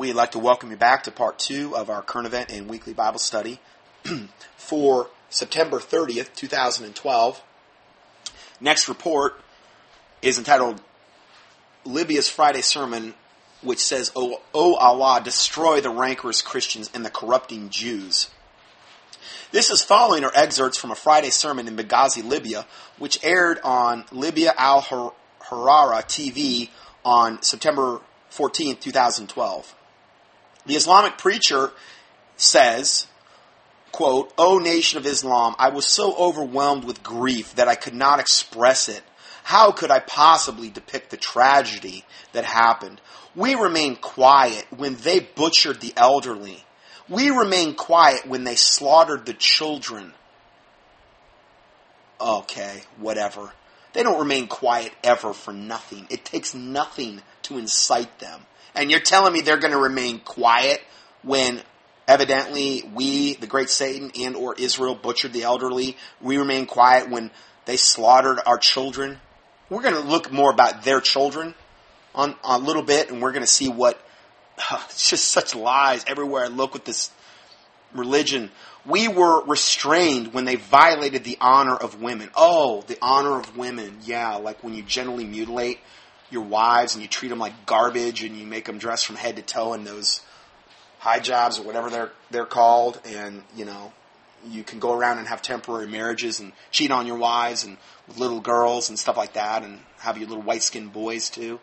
We'd like to welcome you back to part two of our current event and weekly Bible study for September 30th, 2012. Next report is entitled Libya's Friday Sermon, which says, O, o Allah, destroy the rancorous Christians and the corrupting Jews. This is following our excerpts from a Friday sermon in Benghazi, Libya, which aired on Libya Al Harara TV on September 14, 2012. The Islamic preacher says, quote, O nation of Islam, I was so overwhelmed with grief that I could not express it. How could I possibly depict the tragedy that happened? We remained quiet when they butchered the elderly. We remained quiet when they slaughtered the children. Okay, whatever. They don't remain quiet ever for nothing. It takes nothing to incite them. And you're telling me they're going to remain quiet when evidently we, the great Satan and or Israel butchered the elderly. We remain quiet when they slaughtered our children. We're going to look more about their children on, on a little bit and we're going to see what it's just such lies everywhere I look with this religion. We were restrained when they violated the honor of women. Oh, the honor of women. Yeah, like when you generally mutilate your wives and you treat them like garbage and you make them dress from head to toe in those hijabs or whatever they're they're called and you know you can go around and have temporary marriages and cheat on your wives and with little girls and stuff like that and have your little white skinned boys too.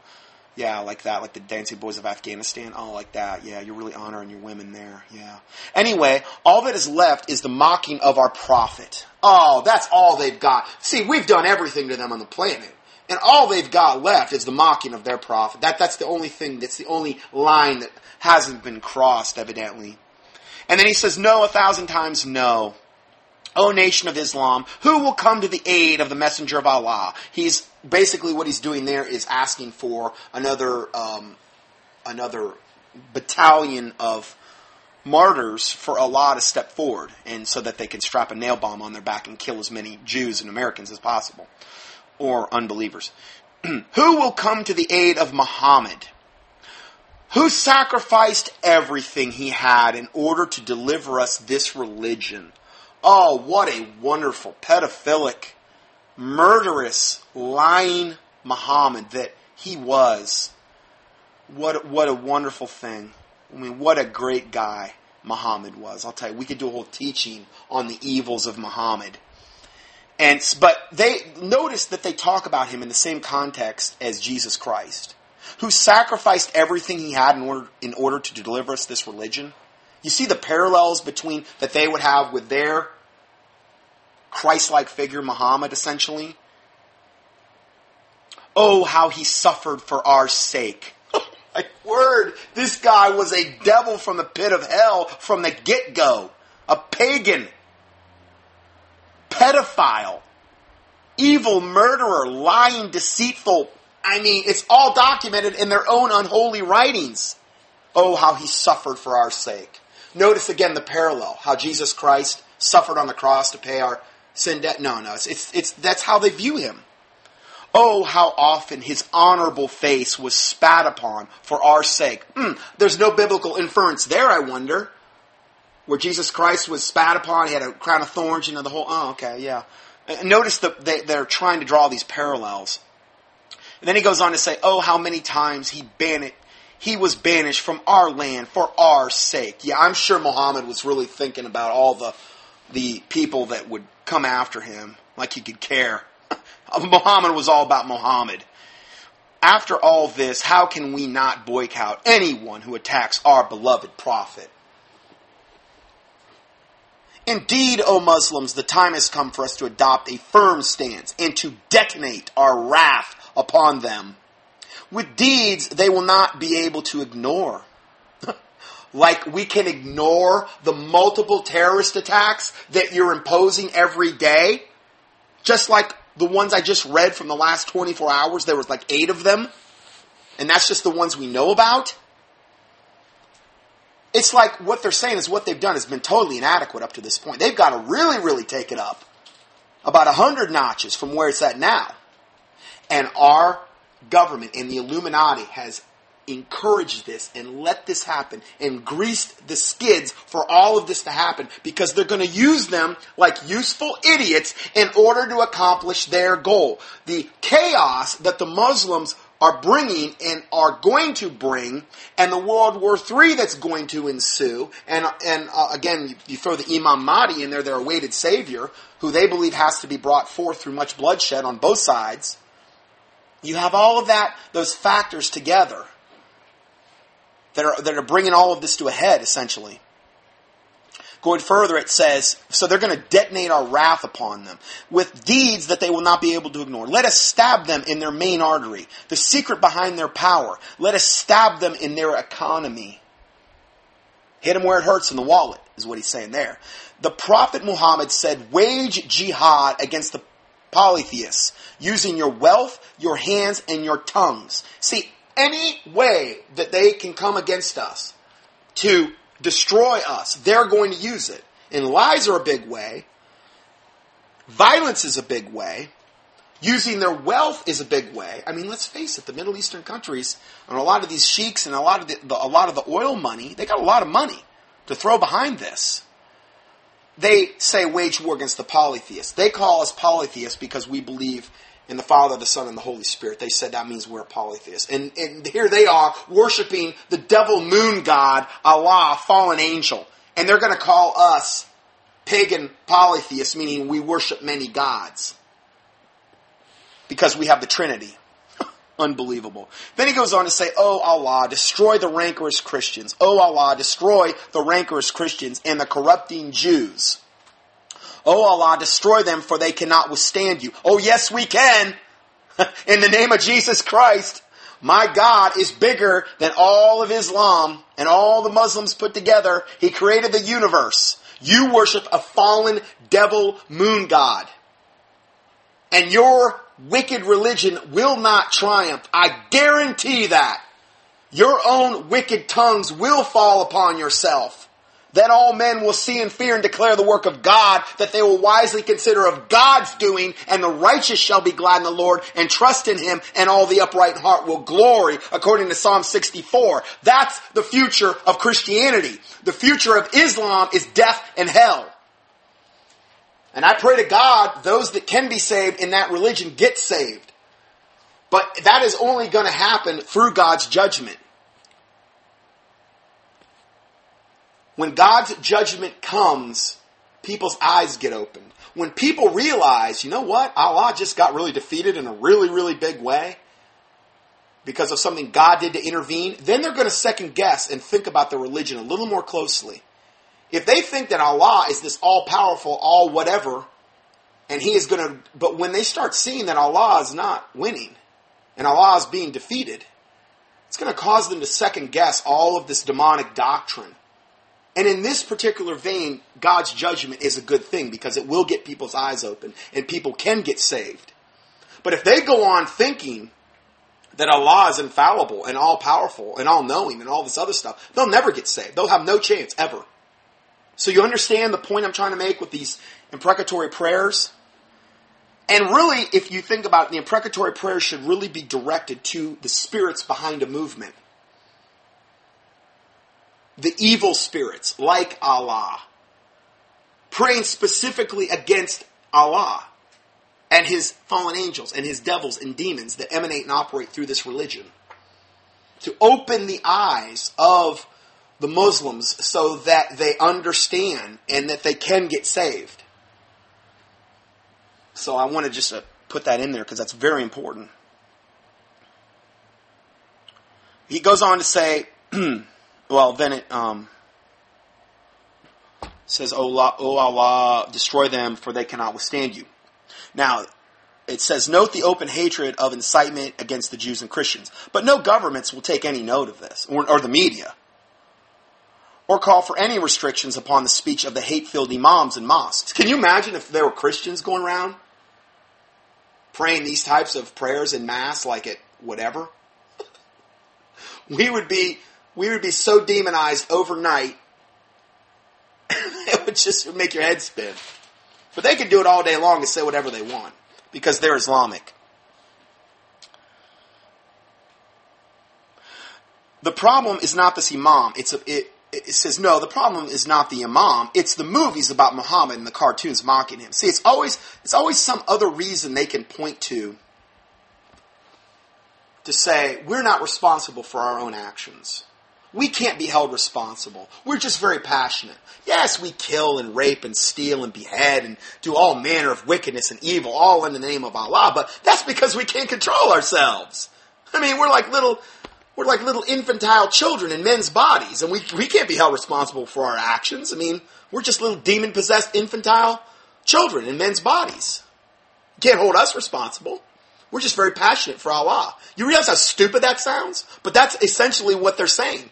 Yeah, like that, like the dancing boys of Afghanistan. Oh, like that. Yeah, you're really honoring your women there. Yeah. Anyway, all that is left is the mocking of our prophet. Oh, that's all they've got. See, we've done everything to them on the planet. And all they've got left is the mocking of their prophet. That, that's the only thing, that's the only line that hasn't been crossed, evidently. And then he says, No, a thousand times no. O nation of Islam, who will come to the aid of the messenger of Allah? He's basically what he's doing there is asking for another um, another battalion of martyrs for Allah to step forward, and so that they can strap a nail bomb on their back and kill as many Jews and Americans as possible or unbelievers. Who will come to the aid of Muhammad? Who sacrificed everything he had in order to deliver us this religion? Oh, what a wonderful, pedophilic, murderous, lying Muhammad that he was. What, what a wonderful thing. I mean, what a great guy Muhammad was. I'll tell you, we could do a whole teaching on the evils of Muhammad. And but they notice that they talk about him in the same context as Jesus Christ, who sacrificed everything he had in order in order to deliver us this religion. You see the parallels between that they would have with their Christ-like figure Muhammad essentially. Oh, how he suffered for our sake. my word, this guy was a devil from the pit of hell from the get-go. A pagan pedophile, evil murderer, lying, deceitful. I mean, it's all documented in their own unholy writings. Oh, how he suffered for our sake. Notice again the parallel, how Jesus Christ suffered on the cross to pay our sin debt. No, no, it's, it's, it's that's how they view him. Oh, how often his honorable face was spat upon for our sake. Mm, there's no biblical inference there, I wonder where Jesus Christ was spat upon. He had a crown of thorns, you know, the whole, oh, okay, yeah. Notice that they, they're trying to draw these parallels. And then he goes on to say, oh, how many times he banished, he was banished from our land for our sake. Yeah, I'm sure Muhammad was really thinking about all the, the people that would come after him, like he could care. Muhammad was all about Muhammad. After all this, how can we not boycott anyone who attacks our beloved prophet? Indeed, O Muslims, the time has come for us to adopt a firm stance and to detonate our wrath upon them. With deeds they will not be able to ignore. like we can ignore the multiple terrorist attacks that you're imposing every day. Just like the ones I just read from the last 24 hours, there was like eight of them. And that's just the ones we know about. It's like what they're saying is what they've done has been totally inadequate up to this point. They've got to really, really take it up about a hundred notches from where it's at now. And our government and the Illuminati has encouraged this and let this happen and greased the skids for all of this to happen because they're going to use them like useful idiots in order to accomplish their goal. The chaos that the Muslims are bringing and are going to bring, and the World War III that's going to ensue, and and uh, again, you, you, throw the Imam Mahdi in there, their awaited savior, who they believe has to be brought forth through much bloodshed on both sides. You have all of that, those factors together that are, that are bringing all of this to a head, essentially. Going further, it says, so they're going to detonate our wrath upon them with deeds that they will not be able to ignore. Let us stab them in their main artery, the secret behind their power. Let us stab them in their economy. Hit them where it hurts in the wallet, is what he's saying there. The Prophet Muhammad said, wage jihad against the polytheists using your wealth, your hands, and your tongues. See, any way that they can come against us to destroy us, they're going to use it. And lies are a big way. Violence is a big way. Using their wealth is a big way. I mean, let's face it, the Middle Eastern countries and a lot of these sheiks and a lot of the, the, a lot of the oil money, they got a lot of money to throw behind this. They say wage war against the polytheists. They call us polytheists because we believe in the Father, the Son, and the Holy Spirit. They said that means we're polytheists. And, and here they are worshiping the devil moon god, Allah, fallen angel. And they're going to call us pagan polytheists, meaning we worship many gods. Because we have the Trinity. Unbelievable. Then he goes on to say, Oh Allah, destroy the rancorous Christians. Oh Allah, destroy the rancorous Christians and the corrupting Jews. Oh Allah, destroy them for they cannot withstand you. Oh yes, we can. In the name of Jesus Christ. My God is bigger than all of Islam and all the Muslims put together. He created the universe. You worship a fallen devil moon god. And your wicked religion will not triumph. I guarantee that. Your own wicked tongues will fall upon yourself. Then all men will see and fear and declare the work of God that they will wisely consider of God's doing, and the righteous shall be glad in the Lord and trust in Him, and all the upright heart will glory, according to Psalm 64. That's the future of Christianity. The future of Islam is death and hell. And I pray to God, those that can be saved in that religion get saved. But that is only going to happen through God's judgment. When God's judgment comes, people's eyes get opened. When people realize, you know what, Allah just got really defeated in a really, really big way because of something God did to intervene, then they're going to second guess and think about the religion a little more closely. If they think that Allah is this all powerful, all whatever, and He is going to, but when they start seeing that Allah is not winning and Allah is being defeated, it's going to cause them to second guess all of this demonic doctrine and in this particular vein, God's judgment is a good thing because it will get people's eyes open and people can get saved. But if they go on thinking that Allah is infallible and all powerful and all knowing and all this other stuff, they'll never get saved. They'll have no chance ever. So you understand the point I'm trying to make with these imprecatory prayers? And really, if you think about it, the imprecatory prayers should really be directed to the spirits behind a movement the evil spirits like Allah, praying specifically against Allah and his fallen angels and his devils and demons that emanate and operate through this religion. To open the eyes of the Muslims so that they understand and that they can get saved. So I want to just uh, put that in there because that's very important. He goes on to say, well, then it um, says, "O Allah, o Allah, destroy them, for they cannot withstand you." Now, it says, "Note the open hatred of incitement against the Jews and Christians." But no governments will take any note of this, or, or the media, or call for any restrictions upon the speech of the hate-filled imams in mosques. Can you imagine if there were Christians going around praying these types of prayers in mass, like at whatever? we would be we would be so demonized overnight, it would just make your head spin. But they can do it all day long and say whatever they want because they're Islamic. the problem is not this imam. It's a, it, it says no. The problem is not the imam. It's the movies about Muhammad and the cartoons mocking him. See, it's always it's always some other reason they can point to to say we're not responsible for our own actions. We can't be held responsible. We're just very passionate. Yes, we kill and rape and steal and behead and do all manner of wickedness and evil, all in the name of Allah, but that's because we can't control ourselves. I mean, we're like little, we're like little infantile children in men's bodies, and we, we can't be held responsible for our actions. I mean, we're just little demon possessed infantile children in men's bodies. You can't hold us responsible. We're just very passionate for Allah. You realize how stupid that sounds? But that's essentially what they're saying.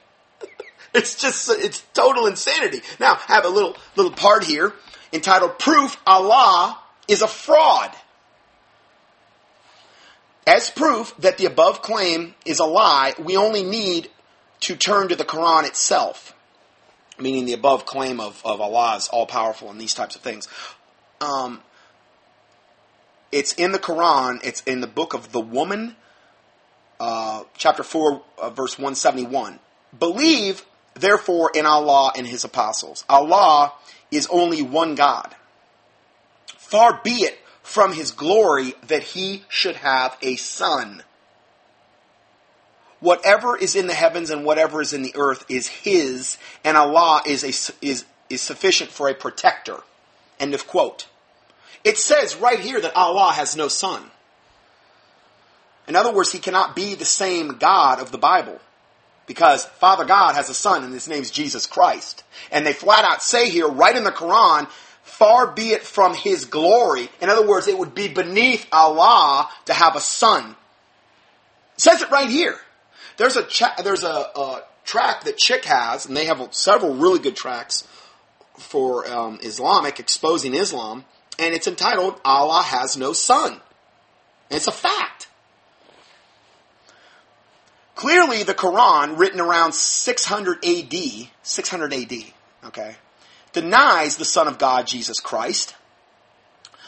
it's just, it's total insanity. Now, I have a little, little part here entitled Proof Allah is a Fraud. As proof that the above claim is a lie, we only need to turn to the Quran itself, meaning the above claim of, of Allah is all powerful and these types of things. Um, it's in the Quran, it's in the book of the woman, uh, chapter 4, uh, verse 171. Believe, therefore, in Allah and His apostles. Allah is only one God. Far be it from his glory that he should have a son. Whatever is in the heavens and whatever is in the earth is his, and Allah is, a, is, is sufficient for a protector. End of quote. It says right here that Allah has no son. In other words, he cannot be the same God of the Bible. Because Father God has a son and his name is Jesus Christ. And they flat out say here, right in the Quran, far be it from his glory. In other words, it would be beneath Allah to have a son. It says it right here. There's a cha- there's a, a, track that Chick has, and they have several really good tracks for um, Islamic exposing Islam, and it's entitled "Allah Has No Son." And it's a fact. Clearly, the Quran, written around 600 AD, 600 AD, okay, denies the Son of God, Jesus Christ.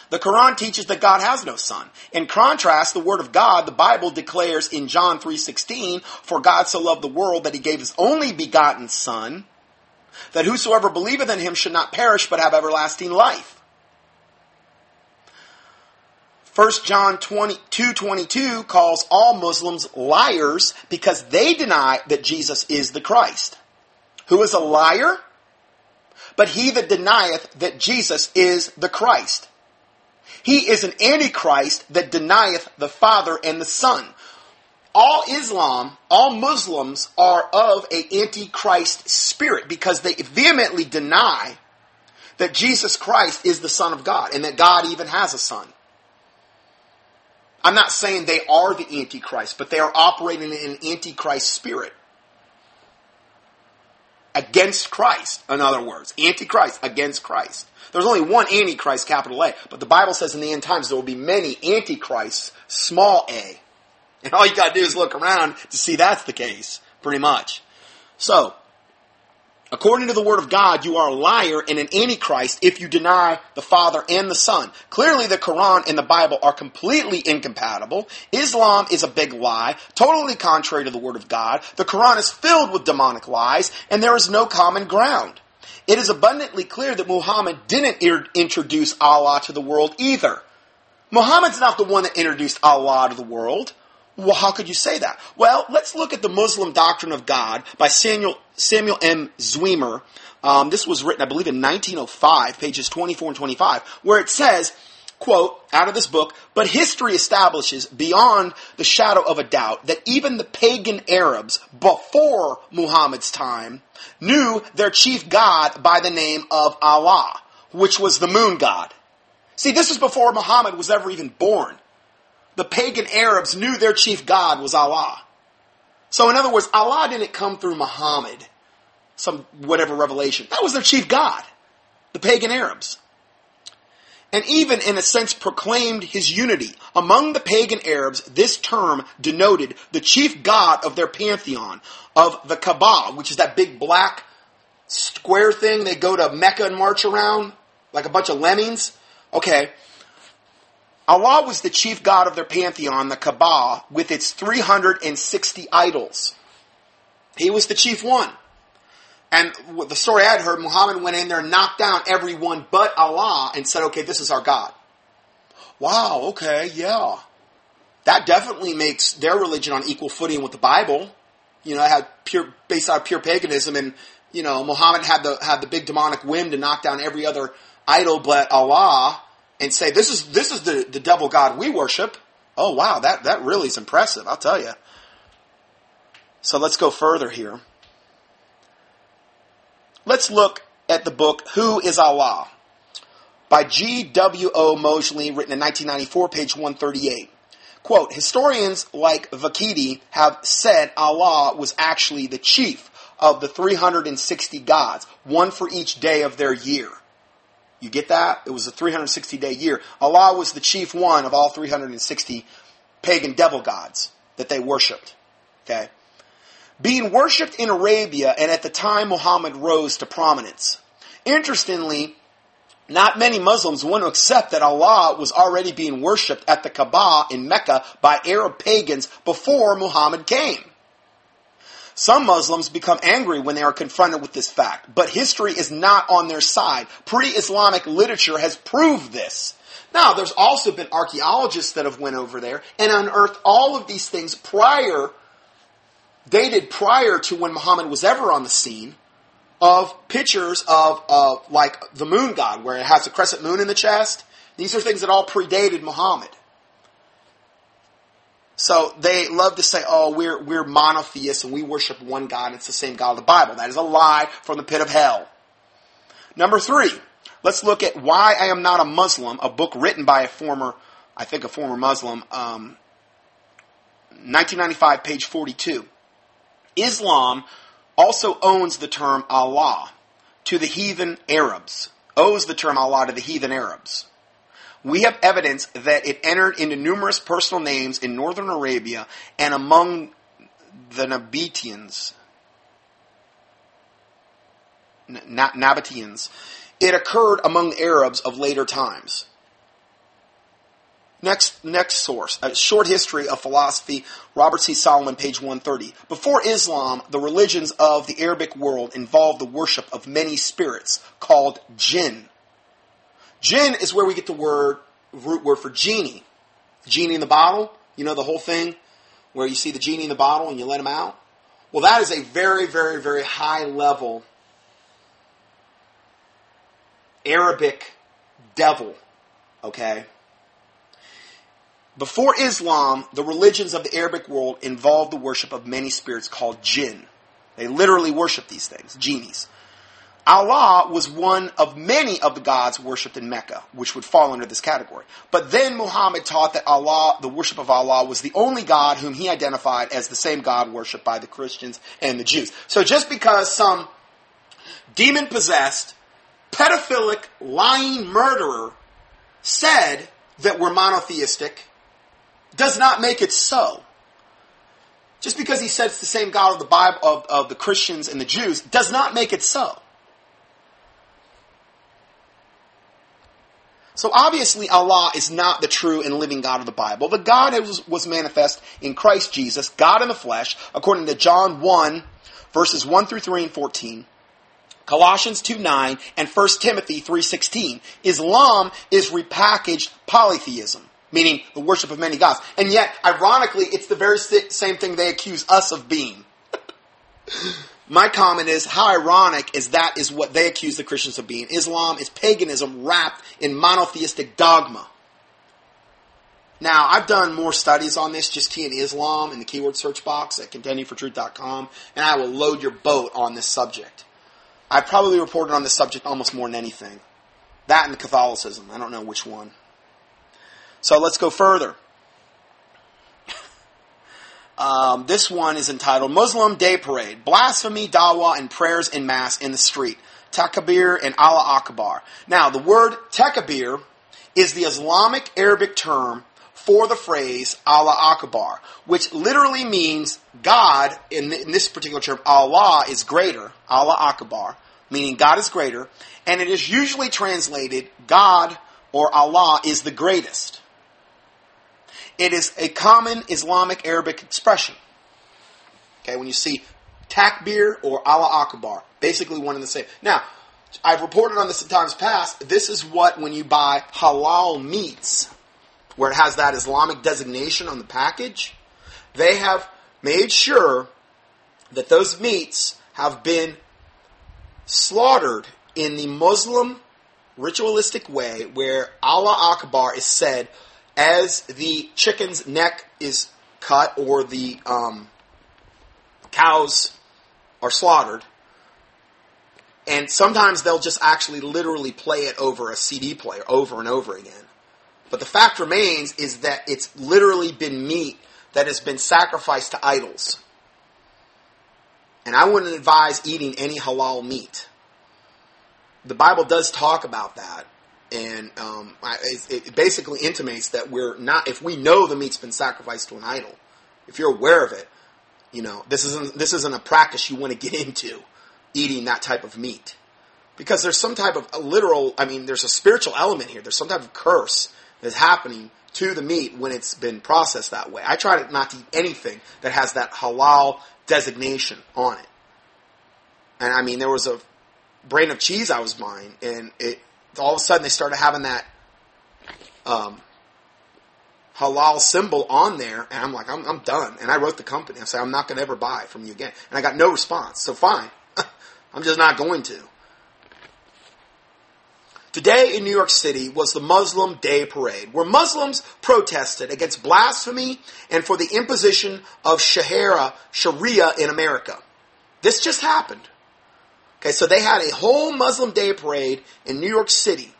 The Quran teaches that God has no son. In contrast, the word of God, the Bible declares in John 3:16, "For God so loved the world that he gave his only begotten son, that whosoever believeth in him should not perish but have everlasting life." 1 John 22:22 calls all Muslims liars because they deny that Jesus is the Christ. Who is a liar? but he that denieth that Jesus is the Christ. He is an antichrist that denieth the Father and the Son. All Islam, all Muslims are of a antichrist spirit because they vehemently deny that Jesus Christ is the Son of God and that God even has a son. I'm not saying they are the Antichrist, but they are operating in an Antichrist spirit against Christ, in other words. Antichrist against Christ. There's only one Antichrist, capital A, but the Bible says in the end times there will be many Antichrists, small a. And all you gotta do is look around to see that's the case, pretty much. So, According to the Word of God, you are a liar and an antichrist if you deny the Father and the Son. Clearly, the Quran and the Bible are completely incompatible. Islam is a big lie, totally contrary to the Word of God. The Quran is filled with demonic lies, and there is no common ground. It is abundantly clear that Muhammad didn't introduce Allah to the world either. Muhammad's not the one that introduced Allah to the world. Well, how could you say that? Well, let's look at the Muslim Doctrine of God by Samuel, Samuel M. Zwemer. Um, this was written, I believe, in 1905, pages 24 and 25, where it says, quote, out of this book, but history establishes beyond the shadow of a doubt that even the pagan Arabs before Muhammad's time knew their chief god by the name of Allah, which was the moon god. See, this is before Muhammad was ever even born the pagan Arabs knew their chief god was Allah. So in other words, Allah didn't come through Muhammad, some whatever revelation. That was their chief god, the pagan Arabs. And even in a sense proclaimed his unity. Among the pagan Arabs, this term denoted the chief god of their pantheon, of the Kaaba, which is that big black square thing they go to Mecca and march around, like a bunch of lemmings. Okay, Allah was the chief god of their pantheon, the Kaaba, with its 360 idols. He was the chief one. And the story I'd heard, Muhammad went in there, knocked down everyone but Allah, and said, okay, this is our God. Wow, okay, yeah. That definitely makes their religion on equal footing with the Bible. You know, it had pure, based on pure paganism, and, you know, Muhammad had the, had the big demonic whim to knock down every other idol but Allah, and say, this is, this is the, the devil God we worship. Oh wow, that, that really is impressive, I'll tell you. So let's go further here. Let's look at the book Who is Allah by G. W. O. Moseley, written in 1994, page 138. Quote, historians like Vakidi have said Allah was actually the chief of the 360 gods, one for each day of their year. You get that? It was a 360 day year. Allah was the chief one of all 360 pagan devil gods that they worshipped. Okay? being worshipped in Arabia and at the time Muhammad rose to prominence. Interestingly, not many Muslims want to accept that Allah was already being worshipped at the Kaaba in Mecca by Arab pagans before Muhammad came. Some Muslims become angry when they are confronted with this fact, but history is not on their side. Pre-Islamic literature has proved this. Now, there's also been archaeologists that have went over there and unearthed all of these things prior dated prior to when Muhammad was ever on the scene of pictures of, of like the moon god, where it has a crescent moon in the chest. These are things that all predated Muhammad. So they love to say, oh, we're, we're monotheists and we worship one God. and It's the same God of the Bible. That is a lie from the pit of hell. Number three, let's look at Why I Am Not a Muslim, a book written by a former, I think a former Muslim, um, 1995, page 42. Islam also owns the term Allah to the heathen Arabs, owes the term Allah to the heathen Arabs. We have evidence that it entered into numerous personal names in northern Arabia and among the Nabateans. Nabateans. It occurred among Arabs of later times. Next, next source, a short history of philosophy, Robert C. Solomon, page 130. Before Islam, the religions of the Arabic world involved the worship of many spirits called jinn. Jinn is where we get the word, root word for genie. Genie in the bottle, you know the whole thing where you see the genie in the bottle and you let him out? Well, that is a very, very, very high level Arabic devil, okay? Before Islam, the religions of the Arabic world involved the worship of many spirits called jinn. They literally worship these things, genies. Allah was one of many of the gods worshipped in Mecca, which would fall under this category. But then Muhammad taught that Allah, the worship of Allah, was the only God whom he identified as the same God worshipped by the Christians and the Jews. So just because some demon possessed, pedophilic, lying murderer said that we're monotheistic does not make it so. Just because he says it's the same God of the Bible of, of the Christians and the Jews does not make it so. So obviously Allah is not the true and living God of the Bible. The God was, was manifest in Christ Jesus, God in the flesh, according to John 1, verses 1 through 3 and 14. Colossians 2 9 and 1 Timothy 3.16. Islam is repackaged polytheism meaning the worship of many gods. And yet, ironically, it's the very same thing they accuse us of being. My comment is how ironic is that is what they accuse the Christians of being. Islam is paganism wrapped in monotheistic dogma. Now, I've done more studies on this. Just key in Islam in the keyword search box at contendingfortruth.com, and I will load your boat on this subject. I probably reported on this subject almost more than anything. That and Catholicism. I don't know which one. So let's go further. Um, this one is entitled Muslim Day Parade Blasphemy, Dawah, and Prayers in Mass in the Street. Takbir and Allah Akbar. Now, the word takbir is the Islamic Arabic term for the phrase Allah Akbar, which literally means God, in, in this particular term, Allah is greater, Allah Akbar, meaning God is greater, and it is usually translated God or Allah is the greatest. It is a common Islamic Arabic expression. Okay, when you see takbir or Allah Akbar. Basically one and the same. Now, I've reported on this in times past. This is what when you buy halal meats, where it has that Islamic designation on the package, they have made sure that those meats have been slaughtered in the Muslim ritualistic way where Allah Akbar is said as the chicken's neck is cut or the um, cows are slaughtered. And sometimes they'll just actually literally play it over a CD player over and over again. But the fact remains is that it's literally been meat that has been sacrificed to idols. And I wouldn't advise eating any halal meat. The Bible does talk about that. And um, it, it basically intimates that we're not, if we know the meat's been sacrificed to an idol, if you're aware of it, you know, this isn't, this isn't a practice you want to get into, eating that type of meat. Because there's some type of literal, I mean, there's a spiritual element here. There's some type of curse that's happening to the meat when it's been processed that way. I try not to eat anything that has that halal designation on it. And I mean, there was a brain of cheese I was buying, and it all of a sudden they started having that um, halal symbol on there, and I'm like, I'm, I'm done. And I wrote the company. I said, I'm not going to ever buy from you again. And I got no response. So fine, I'm just not going to. Today in New York City was the Muslim Day Parade, where Muslims protested against blasphemy and for the imposition of Sharia, Sharia in America. This just happened. Okay, so they had a whole Muslim Day Parade in New York City,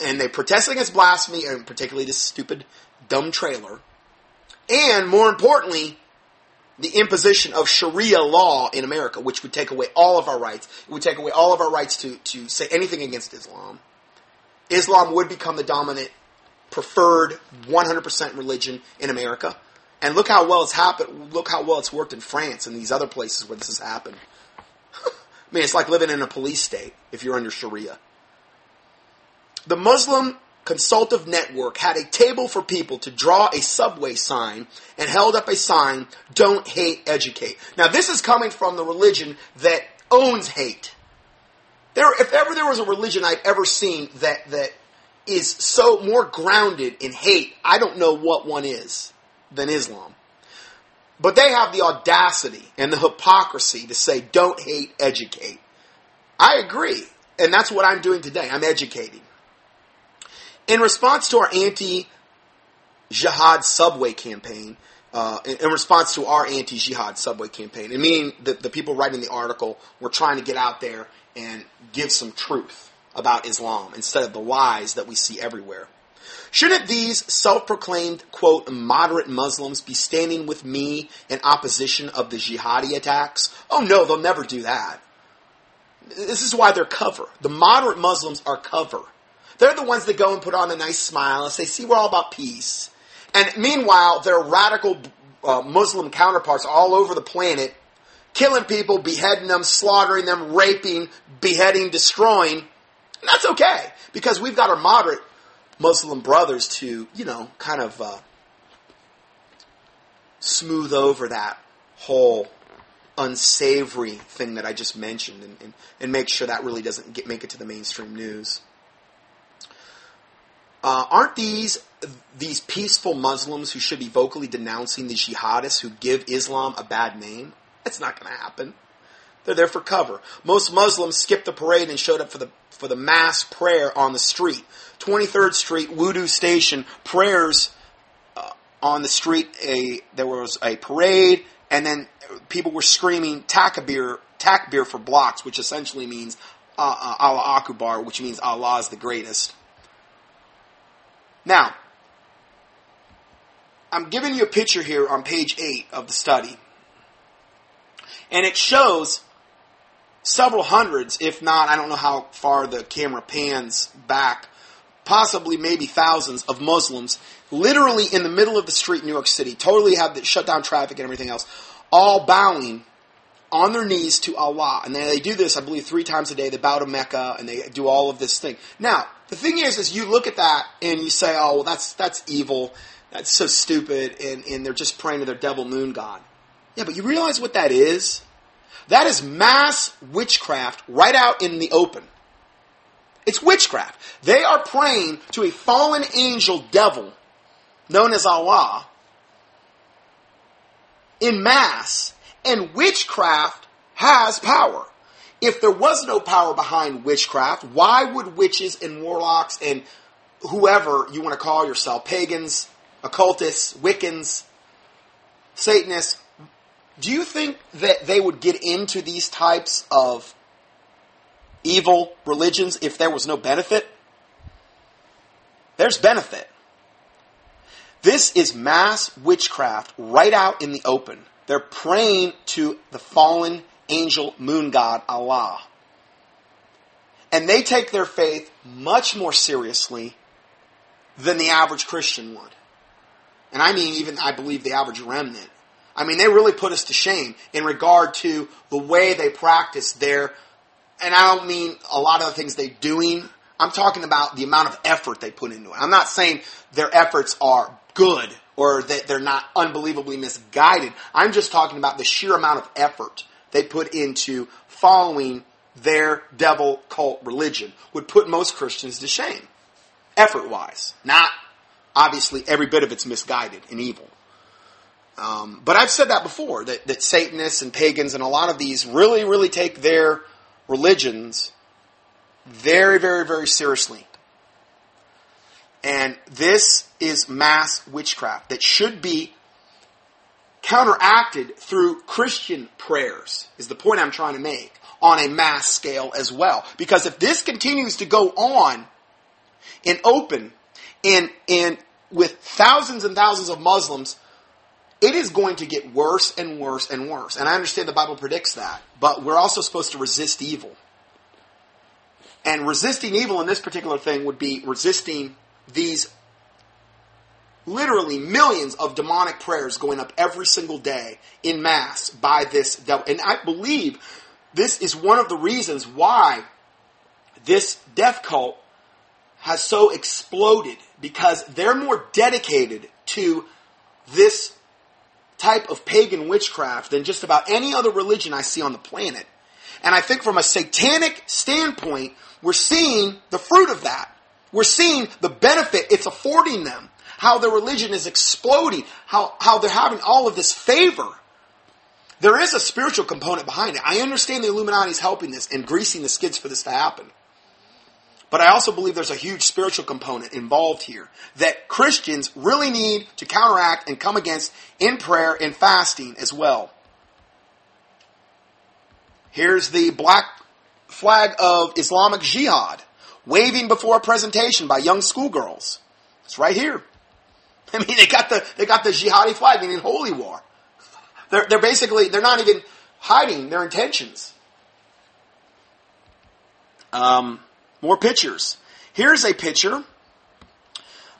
and they protested against blasphemy, and particularly this stupid, dumb trailer, and more importantly, the imposition of Sharia law in America, which would take away all of our rights. It would take away all of our rights to, to say anything against Islam. Islam would become the dominant, preferred 100% religion in America. And look how well it's happened. Look how well it's worked in France and these other places where this has happened. I mean, it's like living in a police state if you're under Sharia. The Muslim Consultative Network had a table for people to draw a subway sign and held up a sign, don't hate, educate. Now, this is coming from the religion that owns hate. There, if ever there was a religion I'd ever seen that that is so more grounded in hate, I don't know what one is than Islam. But they have the audacity and the hypocrisy to say, don't hate, educate. I agree. And that's what I'm doing today. I'm educating. In response to our anti jihad subway campaign, uh, in, in, response to our anti jihad subway campaign, and meaning that the people writing the article were trying to get out there and give some truth about Islam instead of the lies that we see everywhere. Shouldn't these self-proclaimed, quote, moderate Muslims be standing with me in opposition of the jihadi attacks? Oh no, they'll never do that. This is why they're cover. The moderate Muslims are cover. They're the ones that go and put on a nice smile and say, see, we're all about peace. And meanwhile, their radical uh, Muslim counterparts all over the planet killing people, beheading them, slaughtering them, raping, beheading, destroying. And that's okay because we've got our moderate Muslim brothers to, you know, kind of uh, smooth over that whole unsavory thing that I just mentioned and, and, and make sure that really doesn't get, make it to the mainstream news. Uh, aren't these these peaceful Muslims who should be vocally denouncing the jihadists who give Islam a bad name? It's not going to happen. They're there for cover. Most Muslims skipped the parade and showed up for the for the mass prayer on the street. 23rd Street Wudu Station prayers uh, on the street. A there was a parade, and then people were screaming takbir takbir for blocks, which essentially means uh, uh, Allah Akbar, which means Allah is the greatest. Now, I'm giving you a picture here on page eight of the study. And it shows several hundreds, if not, I don't know how far the camera pans back, possibly maybe thousands of Muslims literally in the middle of the street in New York City, totally have the, shut down traffic and everything else, all bowing on their knees to Allah. And they do this, I believe, three times a day. They bow to Mecca and they do all of this thing. Now, the thing is, is you look at that and you say, oh, well, that's, that's evil. That's so stupid. And, and they're just praying to their devil moon god. Yeah, but you realize what that is? That is mass witchcraft right out in the open. It's witchcraft. They are praying to a fallen angel devil known as Allah in mass, and witchcraft has power. If there was no power behind witchcraft, why would witches and warlocks and whoever you want to call yourself, pagans, occultists, Wiccans, Satanists, do you think that they would get into these types of evil religions if there was no benefit? There's benefit. This is mass witchcraft right out in the open. They're praying to the fallen angel moon god Allah. And they take their faith much more seriously than the average Christian would. And I mean, even I believe the average remnant. I mean, they really put us to shame in regard to the way they practice their, and I don't mean a lot of the things they're doing. I'm talking about the amount of effort they put into it. I'm not saying their efforts are good or that they're not unbelievably misguided. I'm just talking about the sheer amount of effort they put into following their devil cult religion would put most Christians to shame. Effort wise. Not obviously every bit of it's misguided and evil. Um, but I've said that before that, that Satanists and pagans and a lot of these really, really take their religions very, very, very seriously. And this is mass witchcraft that should be counteracted through Christian prayers, is the point I'm trying to make, on a mass scale as well. Because if this continues to go on in open and, and with thousands and thousands of Muslims, it is going to get worse and worse and worse. And I understand the Bible predicts that, but we're also supposed to resist evil. And resisting evil in this particular thing would be resisting these literally millions of demonic prayers going up every single day in mass by this devil. And I believe this is one of the reasons why this death cult has so exploded because they're more dedicated to this type of pagan witchcraft than just about any other religion I see on the planet. And I think from a satanic standpoint, we're seeing the fruit of that. We're seeing the benefit it's affording them, how their religion is exploding, how, how they're having all of this favor. There is a spiritual component behind it. I understand the Illuminati is helping this and greasing the skids for this to happen. But I also believe there's a huge spiritual component involved here that Christians really need to counteract and come against in prayer and fasting as well. Here's the black flag of Islamic Jihad waving before a presentation by young schoolgirls. It's right here. I mean, they got the they got the jihadi flag, meaning holy war. They're they're basically they're not even hiding their intentions. Um, more pictures. Here's a picture.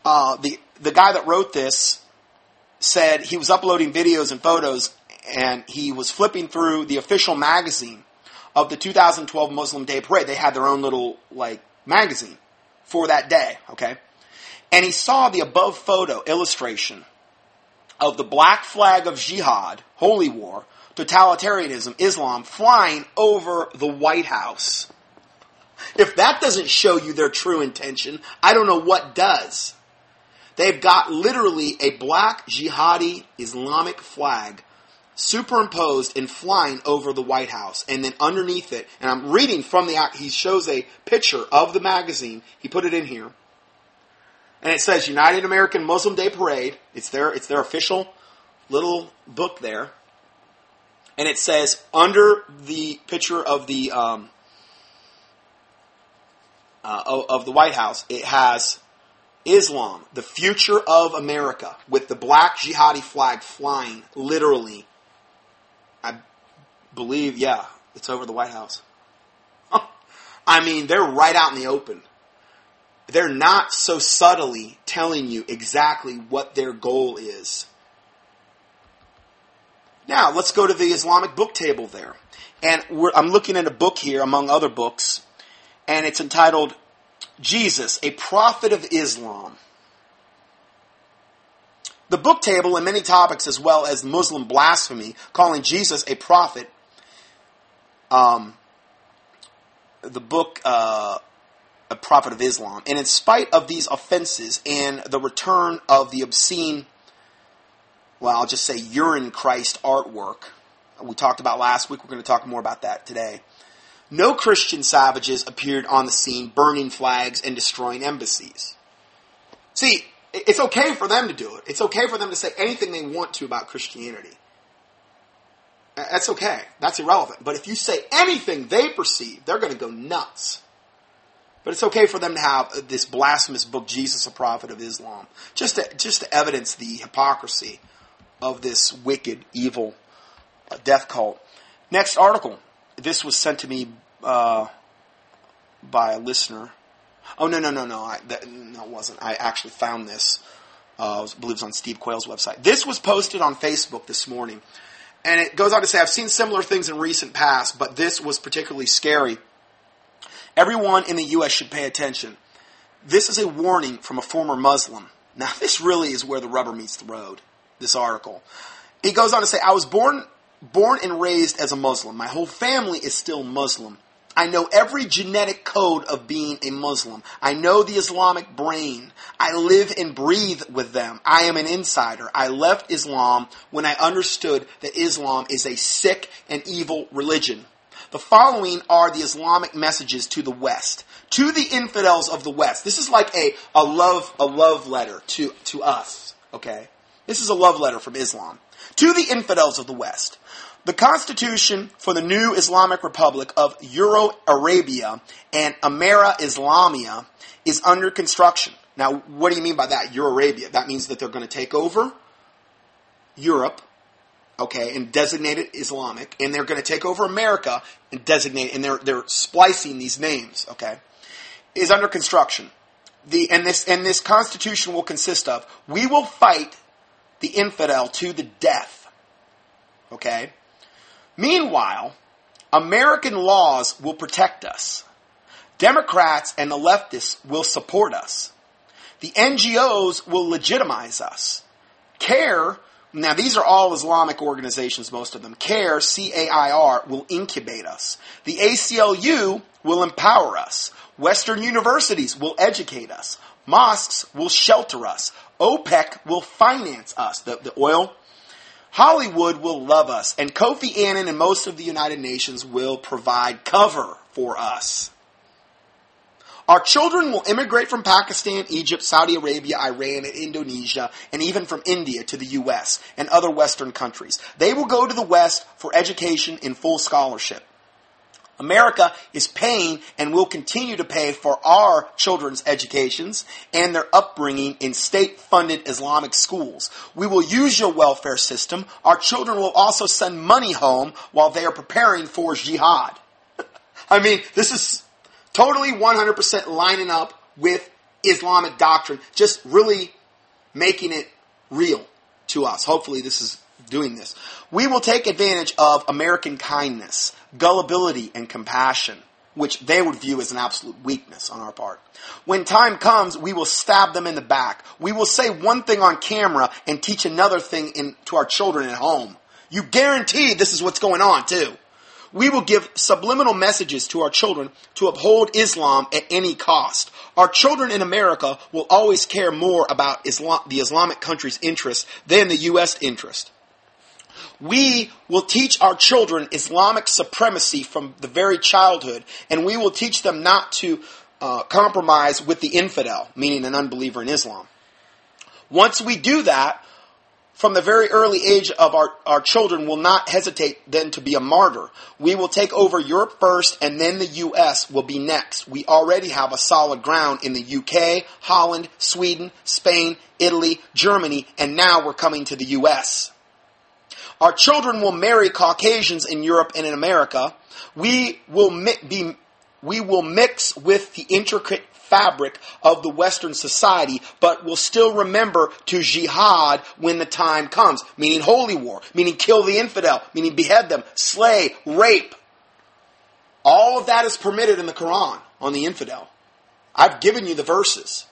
Uh, the the guy that wrote this said he was uploading videos and photos, and he was flipping through the official magazine of the 2012 Muslim Day Parade. They had their own little like magazine for that day, okay? And he saw the above photo illustration of the black flag of jihad, holy war, totalitarianism, Islam flying over the White House. If that doesn't show you their true intention, I don't know what does. They've got literally a black jihadi Islamic flag superimposed and flying over the White House. And then underneath it, and I'm reading from the, he shows a picture of the magazine. He put it in here. And it says United American Muslim Day Parade. It's their, it's their official little book there. And it says under the picture of the, um, uh, of the White House, it has Islam, the future of America, with the black jihadi flag flying literally I believe, yeah, it's over the White House. I mean, they're right out in the open. They're not so subtly telling you exactly what their goal is. Now, let's go to the Islamic book table there. And I'm looking at a book here, among other books, and it's entitled Jesus, a Prophet of Islam. The book table and many topics, as well as Muslim blasphemy, calling Jesus a prophet, um, the book uh, A Prophet of Islam. And in spite of these offenses and the return of the obscene, well, I'll just say urine Christ artwork, we talked about last week, we're going to talk more about that today. No Christian savages appeared on the scene burning flags and destroying embassies. See, it's okay for them to do it. It's okay for them to say anything they want to about Christianity. That's okay. That's irrelevant. But if you say anything they perceive, they're going to go nuts. But it's okay for them to have this blasphemous book, Jesus, a Prophet of Islam, just to, just to evidence the hypocrisy of this wicked, evil uh, death cult. Next article. This was sent to me uh, by a listener. Oh no no no no! I, that, no, wasn't. I actually found this. Uh, I believe it's on Steve Quayle's website. This was posted on Facebook this morning. And it goes on to say, I've seen similar things in recent past, but this was particularly scary. Everyone in the U.S. should pay attention. This is a warning from a former Muslim. Now, this really is where the rubber meets the road, this article. He goes on to say, I was born, born and raised as a Muslim. My whole family is still Muslim. I know every genetic code of being a Muslim. I know the Islamic brain. I live and breathe with them. I am an insider. I left Islam when I understood that Islam is a sick and evil religion. The following are the Islamic messages to the West, to the infidels of the West. This is like a, a love, a love letter to, to us, okay? This is a love letter from Islam. To the infidels of the West. The constitution for the new Islamic Republic of Euro Arabia and Amera Islamia is under construction. Now, what do you mean by that? Euro Arabia. That means that they're going to take over Europe, okay, and designate it Islamic, and they're going to take over America and designate, and they're they're splicing these names, okay, is under construction. The and this and this constitution will consist of we will fight the infidel to the death, okay. Meanwhile, American laws will protect us. Democrats and the leftists will support us. The NGOs will legitimize us. CAIR, now these are all Islamic organizations, most of them. CAIR, C-A-I-R, will incubate us. The ACLU will empower us. Western universities will educate us. Mosques will shelter us. OPEC will finance us, the, the oil Hollywood will love us, and Kofi Annan and most of the United Nations will provide cover for us. Our children will immigrate from Pakistan, Egypt, Saudi Arabia, Iran, and Indonesia, and even from India to the U.S. and other Western countries. They will go to the West for education in full scholarship. America is paying and will continue to pay for our children's educations and their upbringing in state funded Islamic schools. We will use your welfare system. Our children will also send money home while they are preparing for jihad. I mean, this is totally 100% lining up with Islamic doctrine, just really making it real to us. Hopefully, this is doing this. We will take advantage of American kindness, gullibility, and compassion, which they would view as an absolute weakness on our part. When time comes, we will stab them in the back. We will say one thing on camera and teach another thing in, to our children at home. You guarantee this is what's going on too. We will give subliminal messages to our children to uphold Islam at any cost. Our children in America will always care more about Islam, the Islamic country's interest than the U.S. interest. We will teach our children Islamic supremacy from the very childhood, and we will teach them not to uh, compromise with the infidel, meaning an unbeliever in Islam. Once we do that, from the very early age of our, our children will not hesitate then to be a martyr. We will take over Europe first and then the US will be next. We already have a solid ground in the UK, Holland, Sweden, Spain, Italy, Germany, and now we're coming to the US. Our children will marry Caucasians in Europe and in America. We will mi- be, we will mix with the intricate fabric of the Western society, but will still remember to jihad when the time comes, meaning holy war, meaning kill the infidel, meaning behead them, slay, rape. All of that is permitted in the Quran on the infidel. I've given you the verses.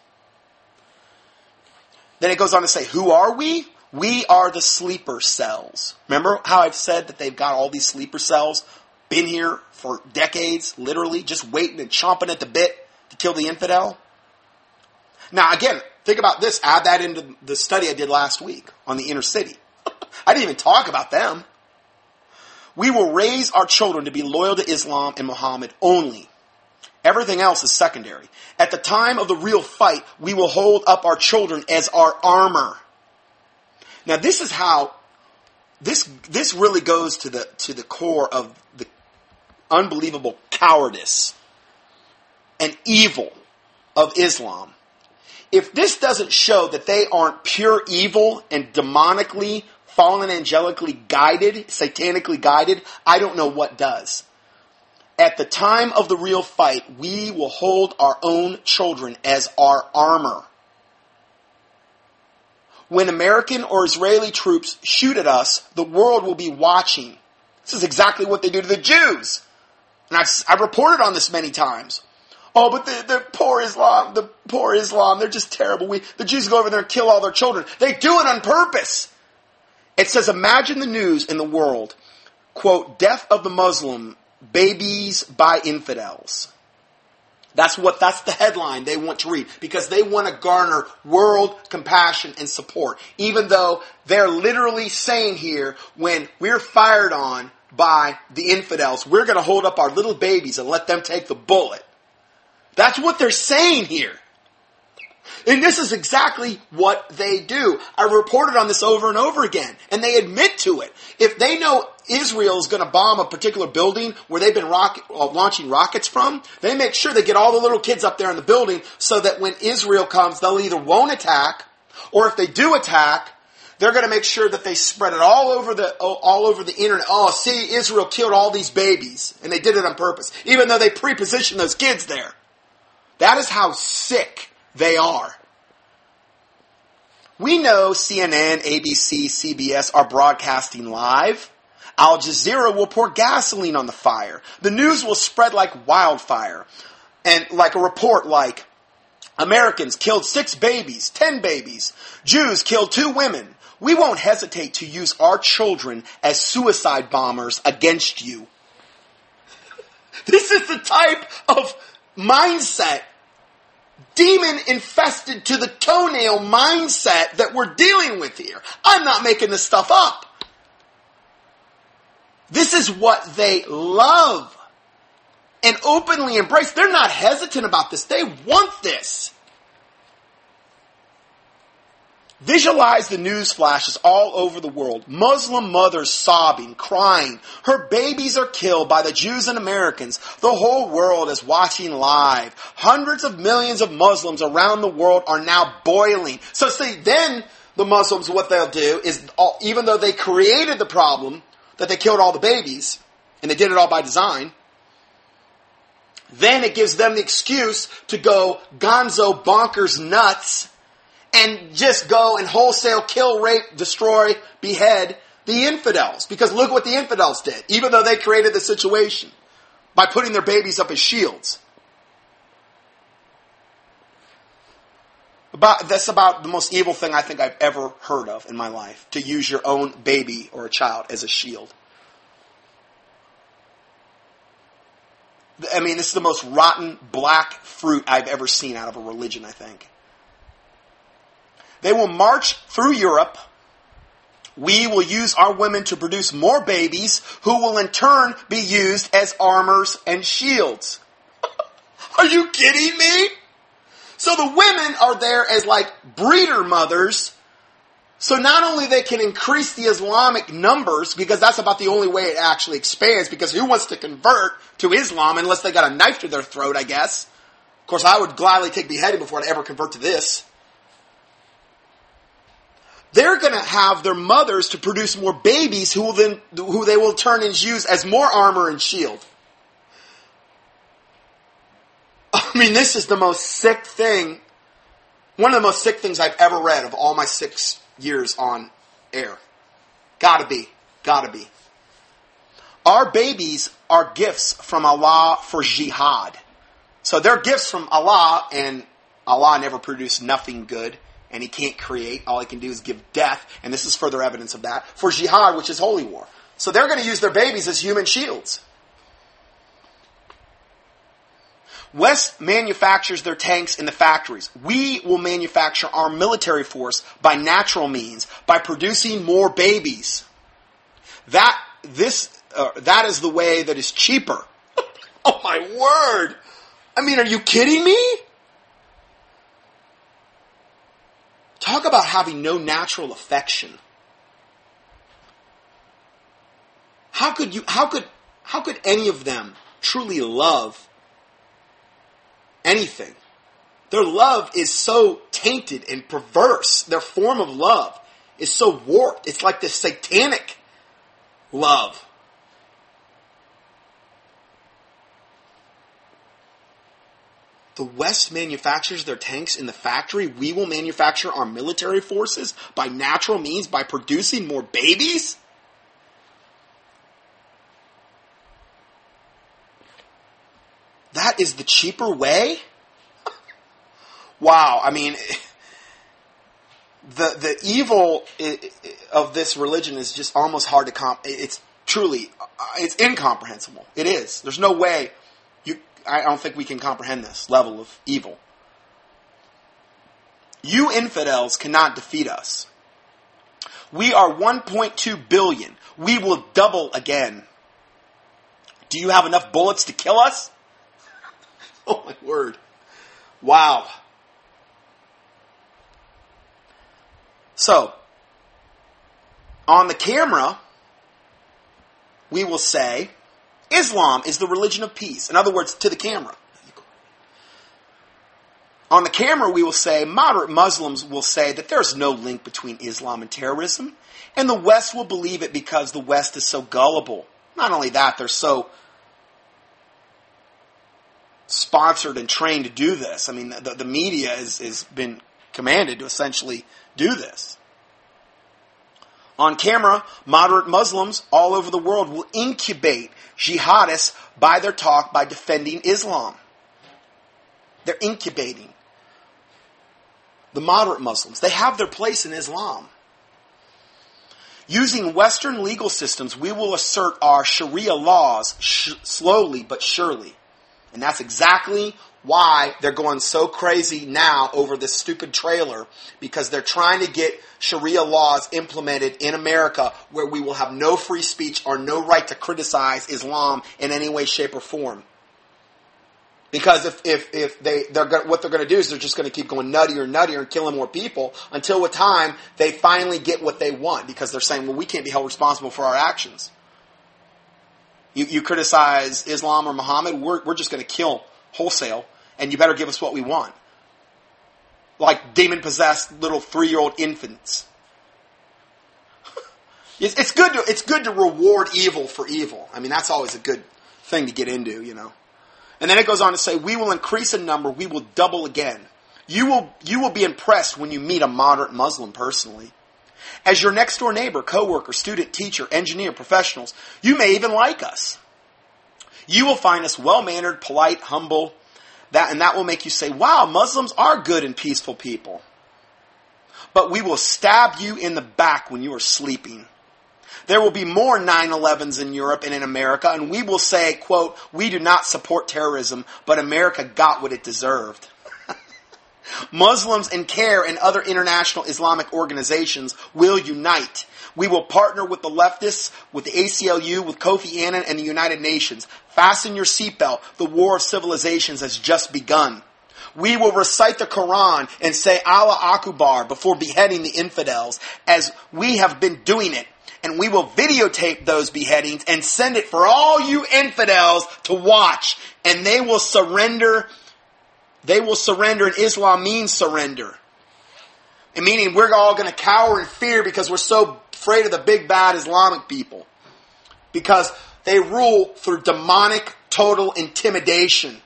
Then it goes on to say, Who are we? We are the sleeper cells. Remember how I've said that they've got all these sleeper cells been here for decades, literally, just waiting and chomping at the bit to kill the infidel. Now, again, think about this. Add that into the study I did last week on the inner city. I didn't even talk about them. We will raise our children to be loyal to Islam and Muhammad only. Everything else is secondary. At the time of the real fight, we will hold up our children as our armor. Now, this is how this this really goes to the to the core of the unbelievable cowardice and evil of Islam. If this doesn't show that they aren't pure evil and demonically, fallen angelically guided, satanically guided, I don't know what does. At the time of the real fight, we will hold our own children as our armor. When American or Israeli troops shoot at us, the world will be watching. This is exactly what they do to the Jews. And I've, I've reported on this many times. Oh, but the, the poor Islam, the poor Islam, they're just terrible. We, the Jews go over there and kill all their children. They do it on purpose. It says, imagine the news in the world. Quote, death of the Muslim, babies by infidels. That's what, that's the headline they want to read because they want to garner world compassion and support. Even though they're literally saying here, when we're fired on by the infidels, we're going to hold up our little babies and let them take the bullet. That's what they're saying here. And this is exactly what they do. I reported on this over and over again, and they admit to it. If they know Israel is going to bomb a particular building where they've been rocket, uh, launching rockets from, they make sure they get all the little kids up there in the building so that when Israel comes, they'll either won't attack, or if they do attack, they're going to make sure that they spread it all over the all over the internet. Oh, see, Israel killed all these babies, and they did it on purpose, even though they prepositioned those kids there. That is how sick they are. We know CNN, ABC, CBS are broadcasting live. Al Jazeera will pour gasoline on the fire. The news will spread like wildfire. And like a report like, Americans killed six babies, ten babies. Jews killed two women. We won't hesitate to use our children as suicide bombers against you. This is the type of mindset demon infested to the toenail mindset that we're dealing with here. I'm not making this stuff up. This is what they love and openly embrace. They're not hesitant about this. They want this. Visualize the news flashes all over the world. Muslim mothers sobbing, crying. Her babies are killed by the Jews and Americans. The whole world is watching live. Hundreds of millions of Muslims around the world are now boiling. So see, then the Muslims, what they'll do is, even though they created the problem, that they killed all the babies, and they did it all by design, then it gives them the excuse to go gonzo bonkers nuts and just go and wholesale kill, rape, destroy, behead the infidels. Because look what the infidels did, even though they created the situation by putting their babies up as shields. About, that's about the most evil thing I think I've ever heard of in my life, to use your own baby or a child as a shield. I mean, this is the most rotten black fruit I've ever seen out of a religion, I think. They will march through Europe. We will use our women to produce more babies who will in turn be used as armors and shields. Are you kidding me? So the women are there as like breeder mothers. So not only they can increase the Islamic numbers, because that's about the only way it actually expands, because who wants to convert to Islam unless they got a knife to their throat, I guess. Of course, I would gladly take beheading before I'd ever convert to this. They're going to have their mothers to produce more babies who will then, who they will turn and use as more armor and shield. I mean, this is the most sick thing, one of the most sick things I've ever read of all my six years on air. Gotta be. Gotta be. Our babies are gifts from Allah for jihad. So they're gifts from Allah, and Allah never produced nothing good, and he can't create. All he can do is give death, and this is further evidence of that, for jihad, which is holy war. So they're going to use their babies as human shields. West manufactures their tanks in the factories. We will manufacture our military force by natural means, by producing more babies. That, this, uh, that is the way that is cheaper. oh my word! I mean, are you kidding me? Talk about having no natural affection. How could you how could how could any of them truly love anything? Their love is so tainted and perverse. Their form of love is so warped. It's like this satanic love. The West manufactures their tanks in the factory. We will manufacture our military forces by natural means by producing more babies? That is the cheaper way? wow, I mean, the the evil of this religion is just almost hard to comp. It's truly, uh, it's incomprehensible. It is. There's no way I don't think we can comprehend this level of evil. You infidels cannot defeat us. We are 1.2 billion. We will double again. Do you have enough bullets to kill us? oh my word. Wow. So, on the camera, we will say, Islam is the religion of peace. In other words, to the camera. On the camera, we will say, moderate Muslims will say that there's no link between Islam and terrorism. And the West will believe it because the West is so gullible. Not only that, they're so sponsored and trained to do this. I mean, the, the media has, been commanded to essentially do this. On camera, moderate Muslims all over the world will incubate jihadists by their talk by defending Islam. They're incubating. The moderate Muslims, they have their place in Islam. Using Western legal systems, we will assert our Sharia laws sh- slowly but surely. And that's exactly why they're going so crazy now over this stupid trailer because they're trying to get Sharia laws implemented in America where we will have no free speech or no right to criticize Islam in any way, shape, or form. Because if, if, if they, they're what they're going to do is they're just going to keep going nuttier and nuttier and killing more people until with time they finally get what they want because they're saying, well, we can't be held responsible for our actions. You, you criticize Islam or Muhammad, we're, we're just going to kill wholesale and you better give us what we want. Like demon possessed little three year old infants. it's, good to, it's good to reward evil for evil. I mean, that's always a good thing to get into, you know. And then it goes on to say, we will increase in number, we will double again. You will, you will be impressed when you meet a moderate Muslim personally. As your next door neighbor, coworker, student, teacher, engineer, professionals, you may even like us. You will find us well mannered, polite, humble, that, and that will make you say, wow, Muslims are good and peaceful people. But we will stab you in the back when you are sleeping. There will be more 9-11s in Europe and in America, and we will say, quote, we do not support terrorism, but America got what it deserved. Muslims and CAIR and other international Islamic organizations will unite. We will partner with the leftists, with the ACLU, with Kofi Annan, and the United Nations. Fasten your seatbelt. The war of civilizations has just begun. We will recite the Quran and say Allah Akbar before beheading the infidels, as we have been doing it. And we will videotape those beheadings and send it for all you infidels to watch. And they will surrender. They will surrender, and Islam means surrender. And meaning we're all going to cower in fear because we're so afraid of the big bad Islamic people because they rule through demonic total intimidation.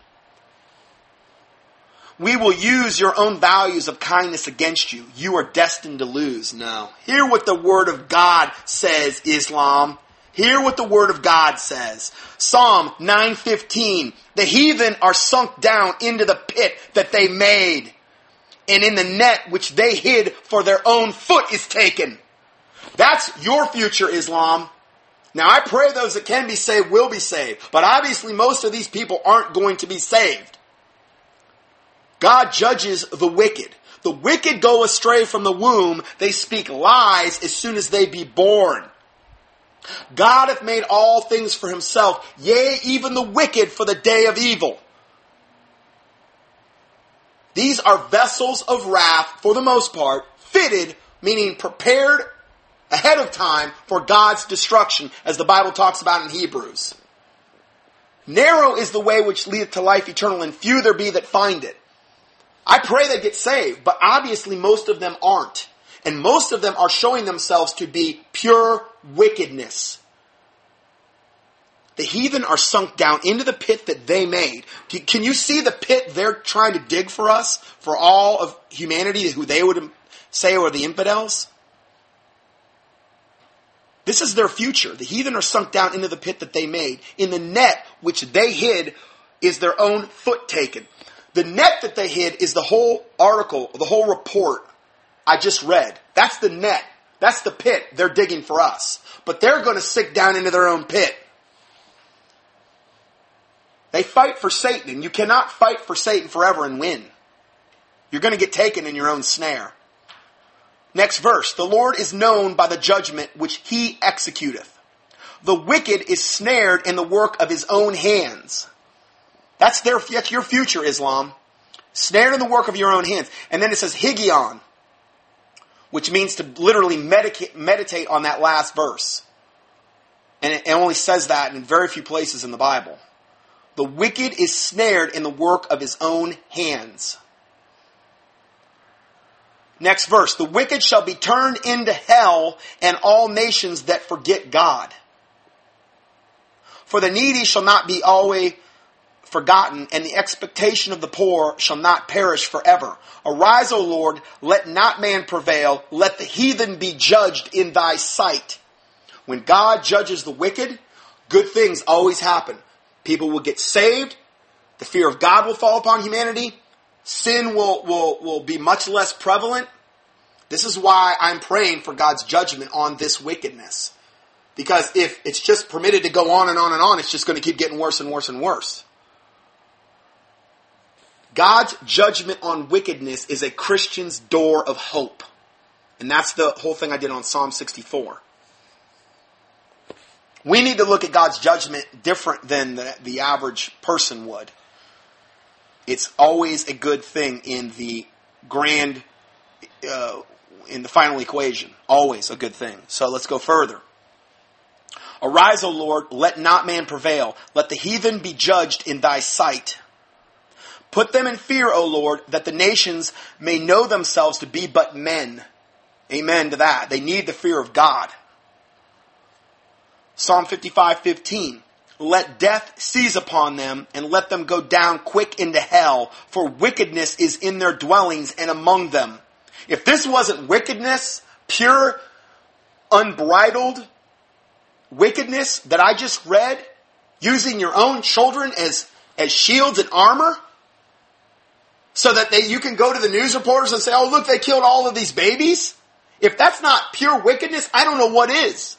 We will use your own values of kindness against you. You are destined to lose. No. Hear what the Word of God says, Islam. Hear what the Word of God says. Psalm 915. The heathen are sunk down into the pit that they made, and in the net which they hid for their own foot is taken. That's your future, Islam. Now, I pray those that can be saved will be saved, but obviously most of these people aren't going to be saved. God judges the wicked. The wicked go astray from the womb. They speak lies as soon as they be born. God hath made all things for himself, yea, even the wicked for the day of evil. These are vessels of wrath, for the most part, fitted, meaning prepared ahead of time for God's destruction, as the Bible talks about in Hebrews. Narrow is the way which leadeth to life eternal, and few there be that find it. I pray they get saved, but obviously most of them aren't. And most of them are showing themselves to be pure wickedness. The heathen are sunk down into the pit that they made. Can you see the pit they're trying to dig for us, for all of humanity, who they would say were the infidels? This is their future. The heathen are sunk down into the pit that they made. In the net which they hid is their own foot taken. The net that they hid is the whole article, the whole report I just read. That's the net. That's the pit they're digging for us. But they're going to sink down into their own pit. They fight for Satan, and you cannot fight for Satan forever and win. You're going to get taken in your own snare. Next verse. The Lord is known by the judgment which he executeth. The wicked is snared in the work of his own hands. That's their, that's your future, Islam. Snared in the work of your own hands. And then it says Higgaion, which means to literally meditate, meditate on that last verse. And it only says that in very few places in the Bible. The wicked is snared in the work of his own hands. Next verse. The wicked shall be turned into hell and all nations that forget God. For the needy shall not be always forgotten, and the expectation of the poor shall not perish forever. Arise, O Lord, let not man prevail, let the heathen be judged in thy sight. When God judges the wicked, good things always happen. People will get saved, the fear of God will fall upon humanity, sin will, will, will be much less prevalent. This is why I'm praying for God's judgment on this wickedness. Because if it's just permitted to go on and on and on, it's just going to keep getting worse and worse and worse. God's judgment on wickedness is a Christian's door of hope. And that's the whole thing I did on Psalm 64. We need to look at God's judgment different than the, the average person would. It's always a good thing in the grand, uh, in the final equation. Always a good thing. So let's go further. Arise, O Lord, let not man prevail. Let the heathen be judged in thy sight. Put them in fear, O Lord, that the nations may know themselves to be but men. Amen to that. They need the fear of God. Psalm 55:15 Let death seize upon them and let them go down quick into hell for wickedness is in their dwellings and among them. If this wasn't wickedness, pure unbridled wickedness that I just read, using your own children as as shields and armor, so that they, you can go to the news reporters and say, oh, look, they killed all of these babies. If that's not pure wickedness, I don't know what is.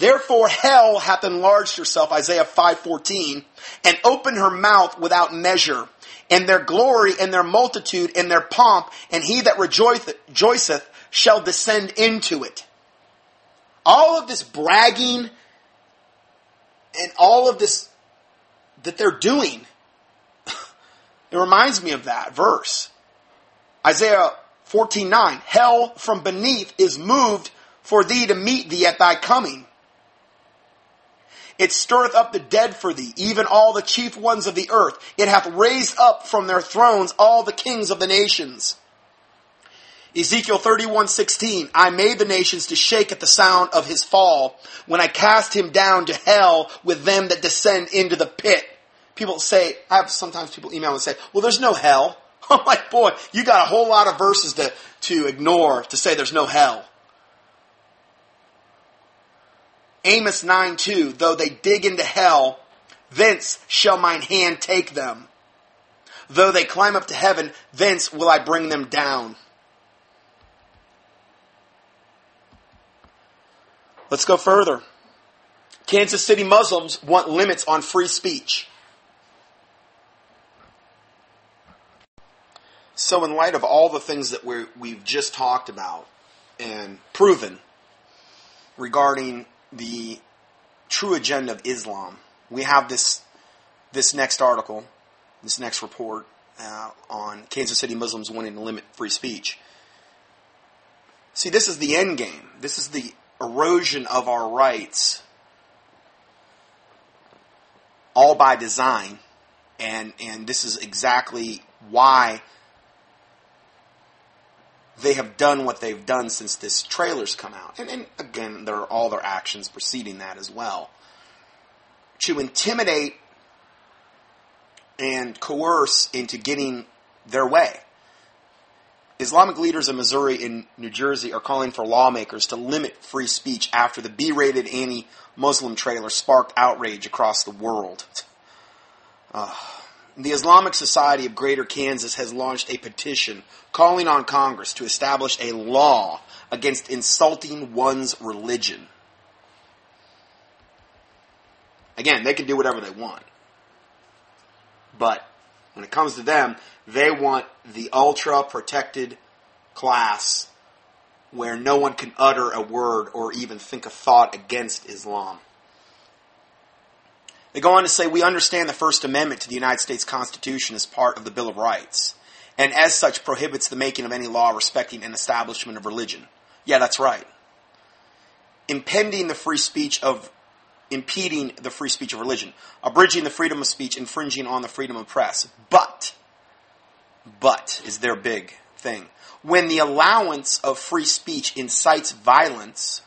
Therefore hell hath enlarged herself, Isaiah 5:14, and opened her mouth without measure, and their glory and their multitude and their pomp, and he that rejoiceth shall descend into it. All of this bragging and all of this that they're doing it reminds me of that verse. Isaiah 14:9 Hell from beneath is moved for thee to meet thee at thy coming. It stirreth up the dead for thee, even all the chief ones of the earth. It hath raised up from their thrones all the kings of the nations. Ezekiel 31:16 I made the nations to shake at the sound of his fall when I cast him down to hell with them that descend into the pit people say, I have sometimes people email and say, well, there's no hell. I'm like, boy, you got a whole lot of verses to, to ignore to say there's no hell. Amos 9 2, though they dig into hell, thence shall mine hand take them. Though they climb up to heaven, thence will I bring them down. Let's go further. Kansas City Muslims want limits on free speech. So, in light of all the things that we we've just talked about and proven regarding the true agenda of Islam, we have this this next article, this next report uh, on Kansas City Muslims wanting to limit free speech. See, this is the end game. This is the erosion of our rights, all by design, and and this is exactly why they have done what they've done since this trailer's come out. And, and again, there are all their actions preceding that as well. To intimidate and coerce into getting their way. Islamic leaders in Missouri and New Jersey are calling for lawmakers to limit free speech after the B rated anti Muslim trailer sparked outrage across the world. Uh, the Islamic Society of Greater Kansas has launched a petition calling on Congress to establish a law against insulting one's religion. Again, they can do whatever they want. But when it comes to them, they want the ultra protected class where no one can utter a word or even think a thought against Islam. They go on to say, We understand the First Amendment to the United States Constitution as part of the Bill of Rights, and as such prohibits the making of any law respecting an establishment of religion. Yeah, that's right. Impending the free speech of impeding the free speech of religion, abridging the freedom of speech, infringing on the freedom of press. But, but is their big thing. When the allowance of free speech incites violence,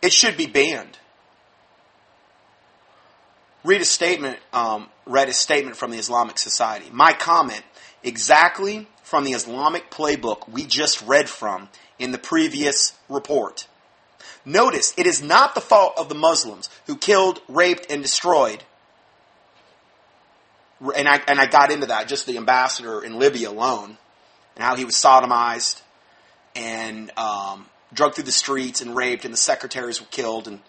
it should be banned. Read a statement, um, read a statement from the Islamic Society. My comment, exactly from the Islamic playbook we just read from in the previous report. Notice, it is not the fault of the Muslims who killed, raped, and destroyed. And I, and I got into that, just the ambassador in Libya alone, and how he was sodomized and um, drugged through the streets and raped, and the secretaries were killed, and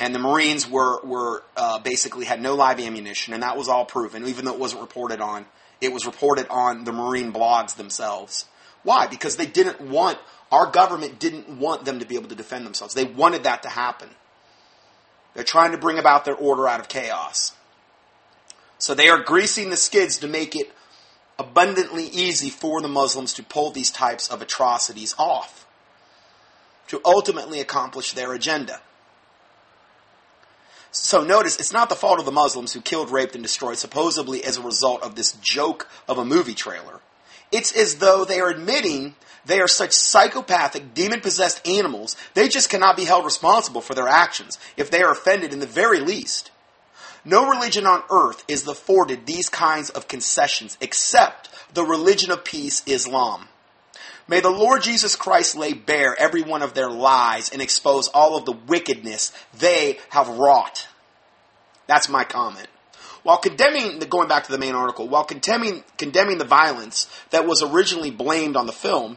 and the Marines were were uh, basically had no live ammunition, and that was all proven, even though it wasn't reported on. It was reported on the Marine blogs themselves. Why? Because they didn't want our government didn't want them to be able to defend themselves. They wanted that to happen. They're trying to bring about their order out of chaos. So they are greasing the skids to make it abundantly easy for the Muslims to pull these types of atrocities off, to ultimately accomplish their agenda. So notice, it's not the fault of the Muslims who killed, raped, and destroyed supposedly as a result of this joke of a movie trailer. It's as though they are admitting they are such psychopathic, demon possessed animals, they just cannot be held responsible for their actions if they are offended in the very least. No religion on earth is afforded these kinds of concessions except the religion of peace, Islam. May the Lord Jesus Christ lay bare every one of their lies and expose all of the wickedness they have wrought. That's my comment. While condemning, the, going back to the main article, while condemning, condemning the violence that was originally blamed on the film,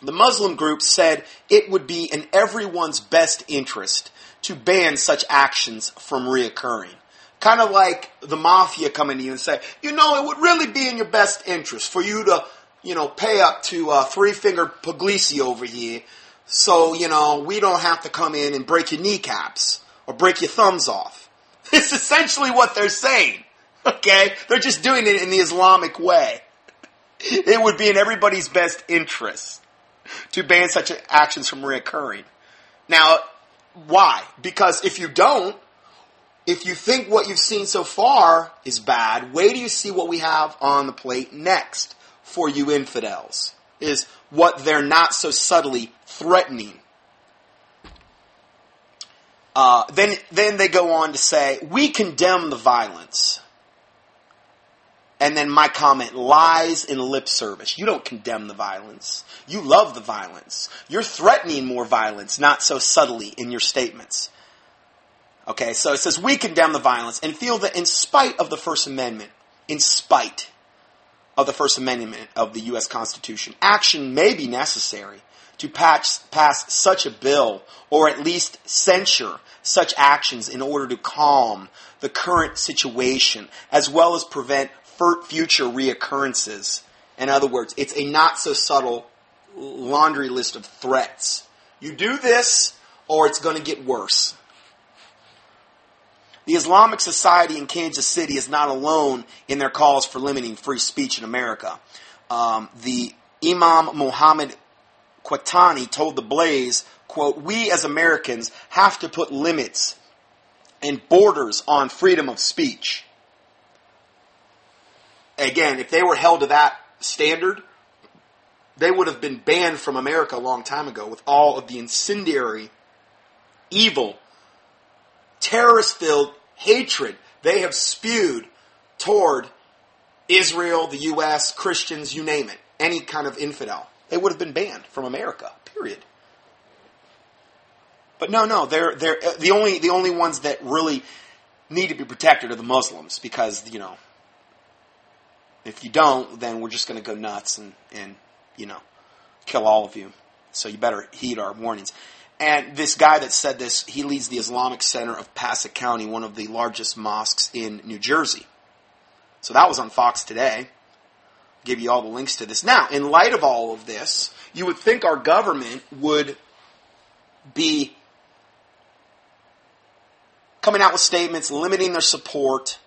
the Muslim group said it would be in everyone's best interest to ban such actions from reoccurring. Kind of like the mafia coming to you and say, you know, it would really be in your best interest for you to you know, pay up to uh, Three Finger Puglisi over here, so you know we don't have to come in and break your kneecaps or break your thumbs off. It's essentially what they're saying. Okay, they're just doing it in the Islamic way. It would be in everybody's best interest to ban such actions from reoccurring. Now, why? Because if you don't, if you think what you've seen so far is bad, wait till you see what we have on the plate next for you infidels, is what they're not so subtly threatening. Uh, then, then they go on to say, we condemn the violence. And then my comment, lies in lip service. You don't condemn the violence. You love the violence. You're threatening more violence, not so subtly in your statements. Okay, so it says, we condemn the violence and feel that in spite of the First Amendment, in spite, of the First Amendment of the U.S. Constitution. Action may be necessary to pass, pass such a bill or at least censure such actions in order to calm the current situation as well as prevent future reoccurrences In other words, it's a not so subtle laundry list of threats. You do this, or it's going to get worse. The Islamic Society in Kansas City is not alone in their calls for limiting free speech in America. Um, the Imam Muhammad Qatanani told the Blaze, quote, we as Americans have to put limits and borders on freedom of speech. Again, if they were held to that standard, they would have been banned from America a long time ago with all of the incendiary, evil, terrorist filled hatred they have spewed toward Israel, the U.S., Christians, you name it, any kind of infidel. They would have been banned from America, period. But no, no, they're, they're uh, the only the only ones that really need to be protected are the Muslims because you know if you don't, then we're just going to go nuts and and you know kill all of you. So you better heed our warnings. And this guy that said this, he leads the Islamic Center of Passaic County, one of the largest mosques in New Jersey. So that was on Fox today. I'll give you all the links to this. Now, in light of all of this, you would think our government would be coming out with statements limiting their support,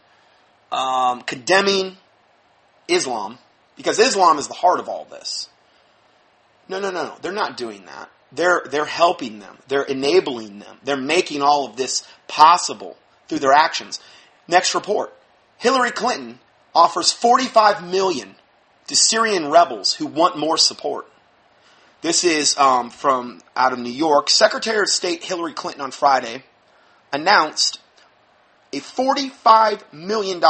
um, condemning Islam, because Islam is the heart of all this. No, no, no, no. They're not doing that. They're, they're helping them. They're enabling them. They're making all of this possible through their actions. Next report. Hillary Clinton offers 45 million to Syrian rebels who want more support. This is um, from out of New York. Secretary of State Hillary Clinton on Friday announced a $45 million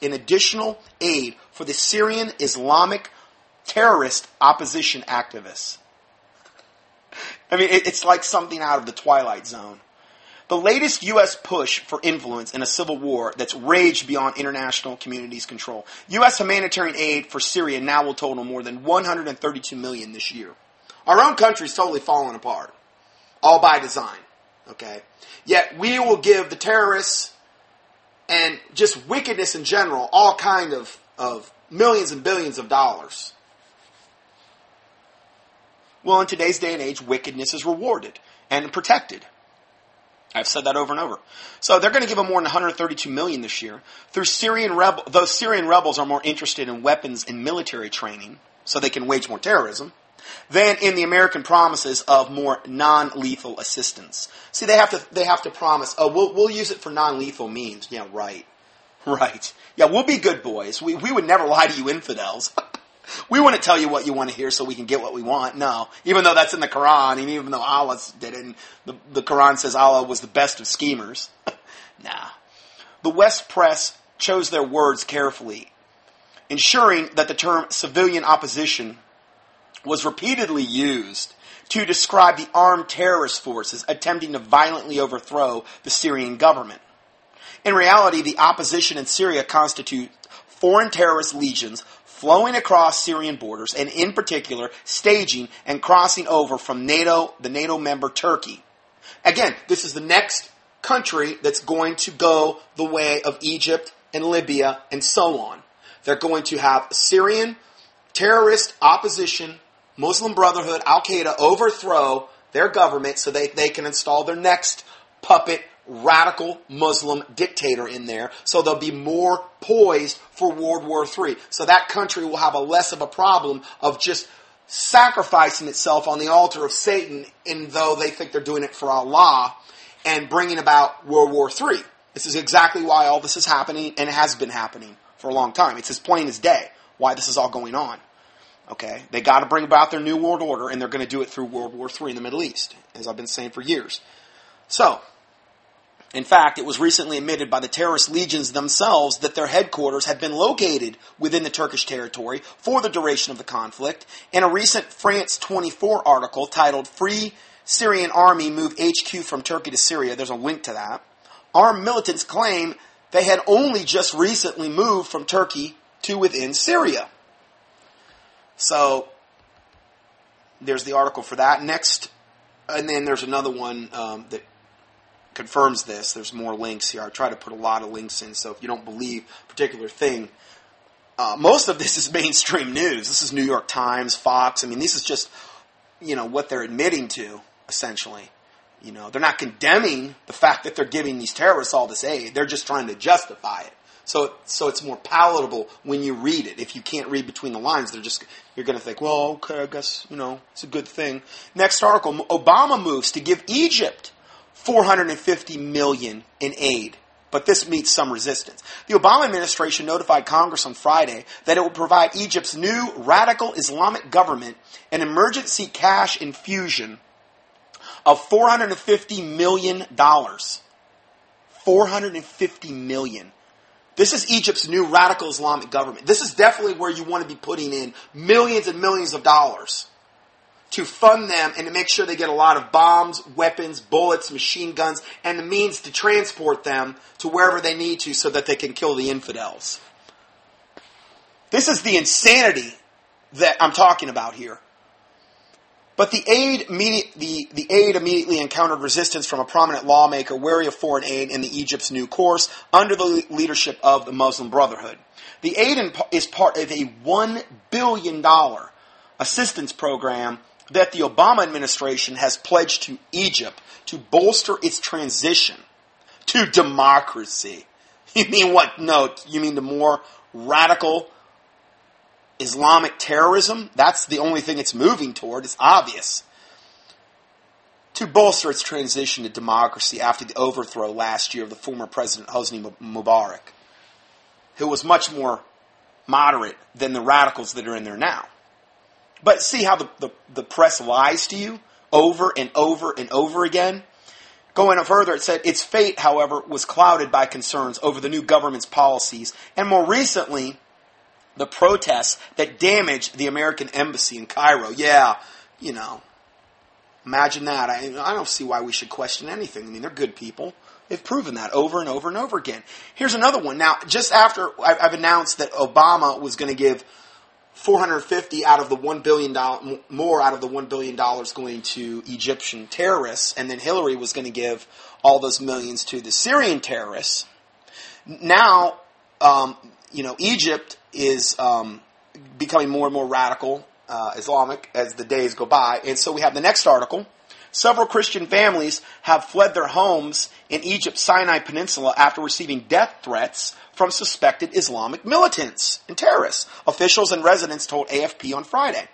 in additional aid for the Syrian Islamic terrorist opposition activists. I mean, it's like something out of the Twilight Zone. The latest U.S. push for influence in a civil war that's raged beyond international community's control. U.S. humanitarian aid for Syria now will total more than 132 million this year. Our own country's totally falling apart, all by design. Okay, yet we will give the terrorists and just wickedness in general all kind of of millions and billions of dollars. Well, in today's day and age, wickedness is rewarded and protected. I've said that over and over. So they're going to give them more than 132 million this year. Through Syrian rebel, those Syrian rebels are more interested in weapons and military training, so they can wage more terrorism, than in the American promises of more non-lethal assistance. See, they have to they have to promise, oh, we'll we'll use it for non-lethal means. Yeah, right, right. Yeah, we'll be good boys. We we would never lie to you infidels. we want to tell you what you want to hear so we can get what we want. No. Even though that's in the Quran, and even though Allah did it, and the, the Quran says Allah was the best of schemers. nah. The West press chose their words carefully, ensuring that the term civilian opposition was repeatedly used to describe the armed terrorist forces attempting to violently overthrow the Syrian government. In reality, the opposition in Syria constitute foreign terrorist legions flowing across Syrian borders, and in particular, staging and crossing over from NATO, the NATO member Turkey. Again, this is the next country that's going to go the way of Egypt and Libya and so on. They're going to have Syrian terrorist opposition, Muslim Brotherhood, Al Qaeda overthrow their government so they, they can install their next puppet radical Muslim dictator in there, so they'll be more poised for World War III. So that country will have a less of a problem of just sacrificing itself on the altar of Satan, in though they think they're doing it for Allah, and bringing about World War III. This is exactly why all this is happening, and has been happening for a long time. It's as plain as day why this is all going on. Okay, they got to bring about their new world order, and they're going to do it through World War III in the Middle East, as I've been saying for years. So, in fact, it was recently admitted by the terrorist legions themselves that their headquarters had been located within the Turkish territory for the duration of the conflict. In a recent France 24 article titled Free Syrian Army Move HQ from Turkey to Syria, there's a link to that. Armed militants claim they had only just recently moved from Turkey to within Syria. So, there's the article for that. Next, and then there's another one um, that confirms this. There's more links here. I try to put a lot of links in, so if you don't believe a particular thing, uh, most of this is mainstream news. This is New York Times, Fox. I mean, this is just, you know, what they're admitting to, essentially. You know, they're not condemning the fact that they're giving these terrorists all this aid. They're just trying to justify it. So, so it's more palatable when you read it. If you can't read between the lines, they're just you're going to think, well, okay, I guess you know it's a good thing. Next article: Obama moves to give Egypt 450 million in aid but this meets some resistance. The Obama administration notified Congress on Friday that it will provide Egypt's new radical Islamic government an emergency cash infusion of $450 million. 450 million. This is Egypt's new radical Islamic government. This is definitely where you want to be putting in millions and millions of dollars to fund them and to make sure they get a lot of bombs, weapons, bullets, machine guns, and the means to transport them to wherever they need to so that they can kill the infidels. This is the insanity that I'm talking about here. But the aid, the, the aid immediately encountered resistance from a prominent lawmaker wary of foreign aid in the Egypt's new course under the leadership of the Muslim Brotherhood. The aid is part of a $1 billion assistance program that the Obama administration has pledged to Egypt to bolster its transition to democracy. You mean what? No, you mean the more radical Islamic terrorism? That's the only thing it's moving toward. It's obvious. To bolster its transition to democracy after the overthrow last year of the former President Hosni Mubarak, who was much more moderate than the radicals that are in there now. But see how the, the, the press lies to you over and over and over again? Going further, it said its fate, however, was clouded by concerns over the new government's policies, and more recently, the protests that damaged the American embassy in Cairo. Yeah, you know, imagine that. I, I don't see why we should question anything. I mean, they're good people. They've proven that over and over and over again. Here's another one. Now, just after I've announced that Obama was going to give 450 out of the 1 billion dollar more out of the 1 billion dollars going to Egyptian terrorists. And then Hillary was going to give all those millions to the Syrian terrorists. Now um, you know Egypt is um, becoming more and more radical uh, Islamic as the days go by. And so we have the next article. Several Christian families have fled their homes in Egypt's Sinai Peninsula after receiving death threats from suspected Islamic militants and terrorists, officials and residents told AFP on Friday.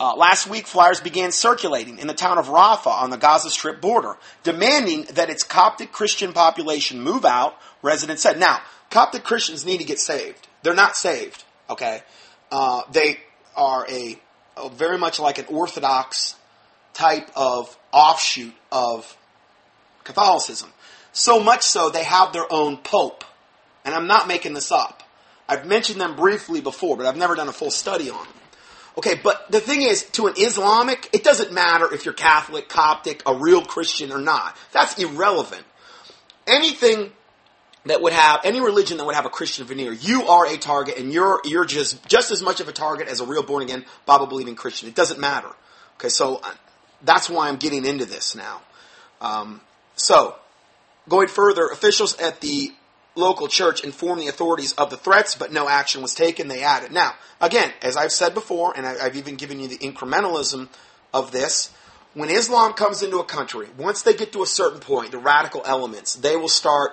Uh, last week, flyers began circulating in the town of Rafah on the Gaza Strip border, demanding that its Coptic Christian population move out, residents said. Now, Coptic Christians need to get saved. They're not saved, okay? Uh, they are a, a very much like an Orthodox type of offshoot of Catholicism. So much so, they have their own pope. And I'm not making this up. I've mentioned them briefly before, but I've never done a full study on them. Okay, but the thing is, to an Islamic, it doesn't matter if you're Catholic, Coptic, a real Christian or not. That's irrelevant. Anything that would have any religion that would have a Christian veneer, you are a target, and you're you're just just as much of a target as a real born again Bible believing Christian. It doesn't matter. Okay, so that's why I'm getting into this now. Um, so, going further, officials at the local church informed the authorities of the threats, but no action was taken. They added. Now, again, as I've said before, and I've even given you the incrementalism of this, when Islam comes into a country, once they get to a certain point, the radical elements, they will start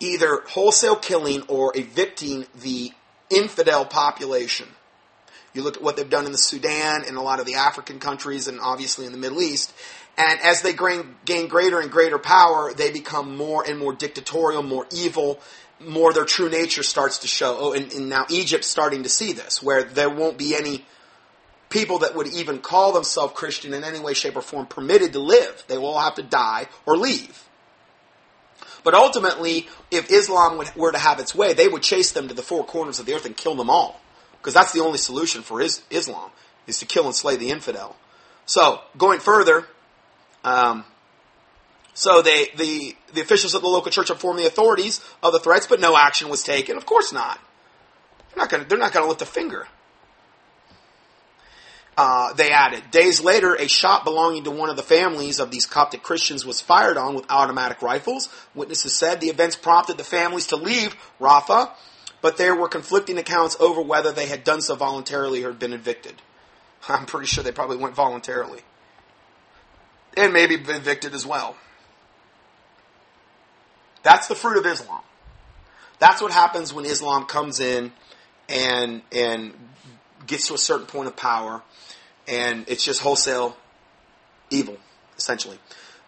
either wholesale killing or evicting the infidel population. You look at what they've done in the Sudan and a lot of the African countries and obviously in the Middle East. And as they gain, gain greater and greater power, they become more and more dictatorial, more evil, more their true nature starts to show. Oh, and, and now Egypt's starting to see this, where there won't be any people that would even call themselves Christian in any way, shape, or form permitted to live. They will all have to die or leave. But ultimately, if Islam would, were to have its way, they would chase them to the four corners of the earth and kill them all because that's the only solution for his, Islam is to kill and slay the infidel. So going further, um, so they the the officials at the local church informed the authorities of the threats, but no action was taken. Of course not. They're not going. They're not going to lift a finger. Uh, they added, days later, a shop belonging to one of the families of these Coptic Christians was fired on with automatic rifles. Witnesses said the events prompted the families to leave Rafah, but there were conflicting accounts over whether they had done so voluntarily or been evicted. I'm pretty sure they probably went voluntarily. And maybe evicted as well. That's the fruit of Islam. That's what happens when Islam comes in and and gets to a certain point of power, and it's just wholesale evil, essentially.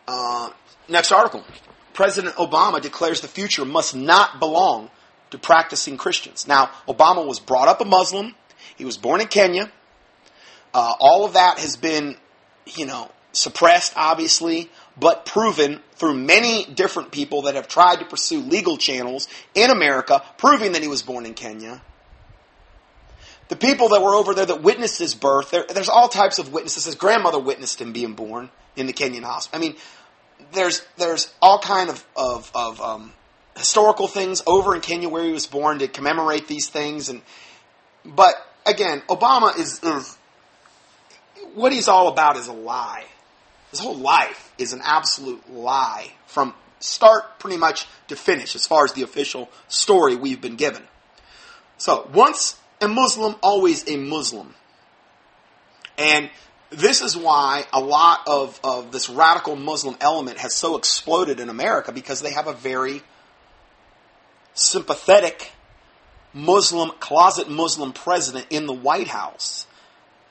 Uh, next article. President Obama declares the future must not belong to practicing Christians. Now, Obama was brought up a Muslim. He was born in Kenya. Uh, all of that has been, you know, suppressed, obviously, but proven through many different people that have tried to pursue legal channels in America, proving that he was born in Kenya. The people that were over there that witnessed his birth, there, there's all types of witnesses. His grandmother witnessed him being born in the Kenyan hospital. I mean, there's there's all kind of of, of um, historical things over in Kenya where he was born to commemorate these things, and but again, Obama is, is what he's all about is a lie. His whole life is an absolute lie from start pretty much to finish as far as the official story we've been given. So, once a Muslim, always a Muslim. And this is why a lot of, of this radical Muslim element has so exploded in America because they have a very sympathetic Muslim, closet Muslim president in the White House.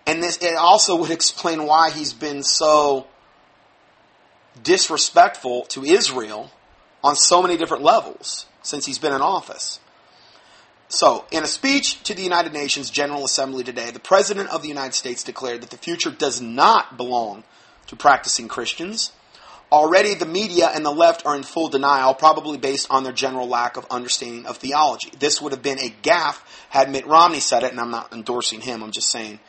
And this, it also would explain why he's been so disrespectful to Israel on so many different levels since he's been in office. So, in a speech to the United Nations General Assembly today, the President of the United States declared that the future does not belong to practicing Christians. Already, the media and the left are in full denial, probably based on their general lack of understanding of theology. This would have been a gaffe had Mitt Romney said it, and I'm not endorsing him, I'm just saying.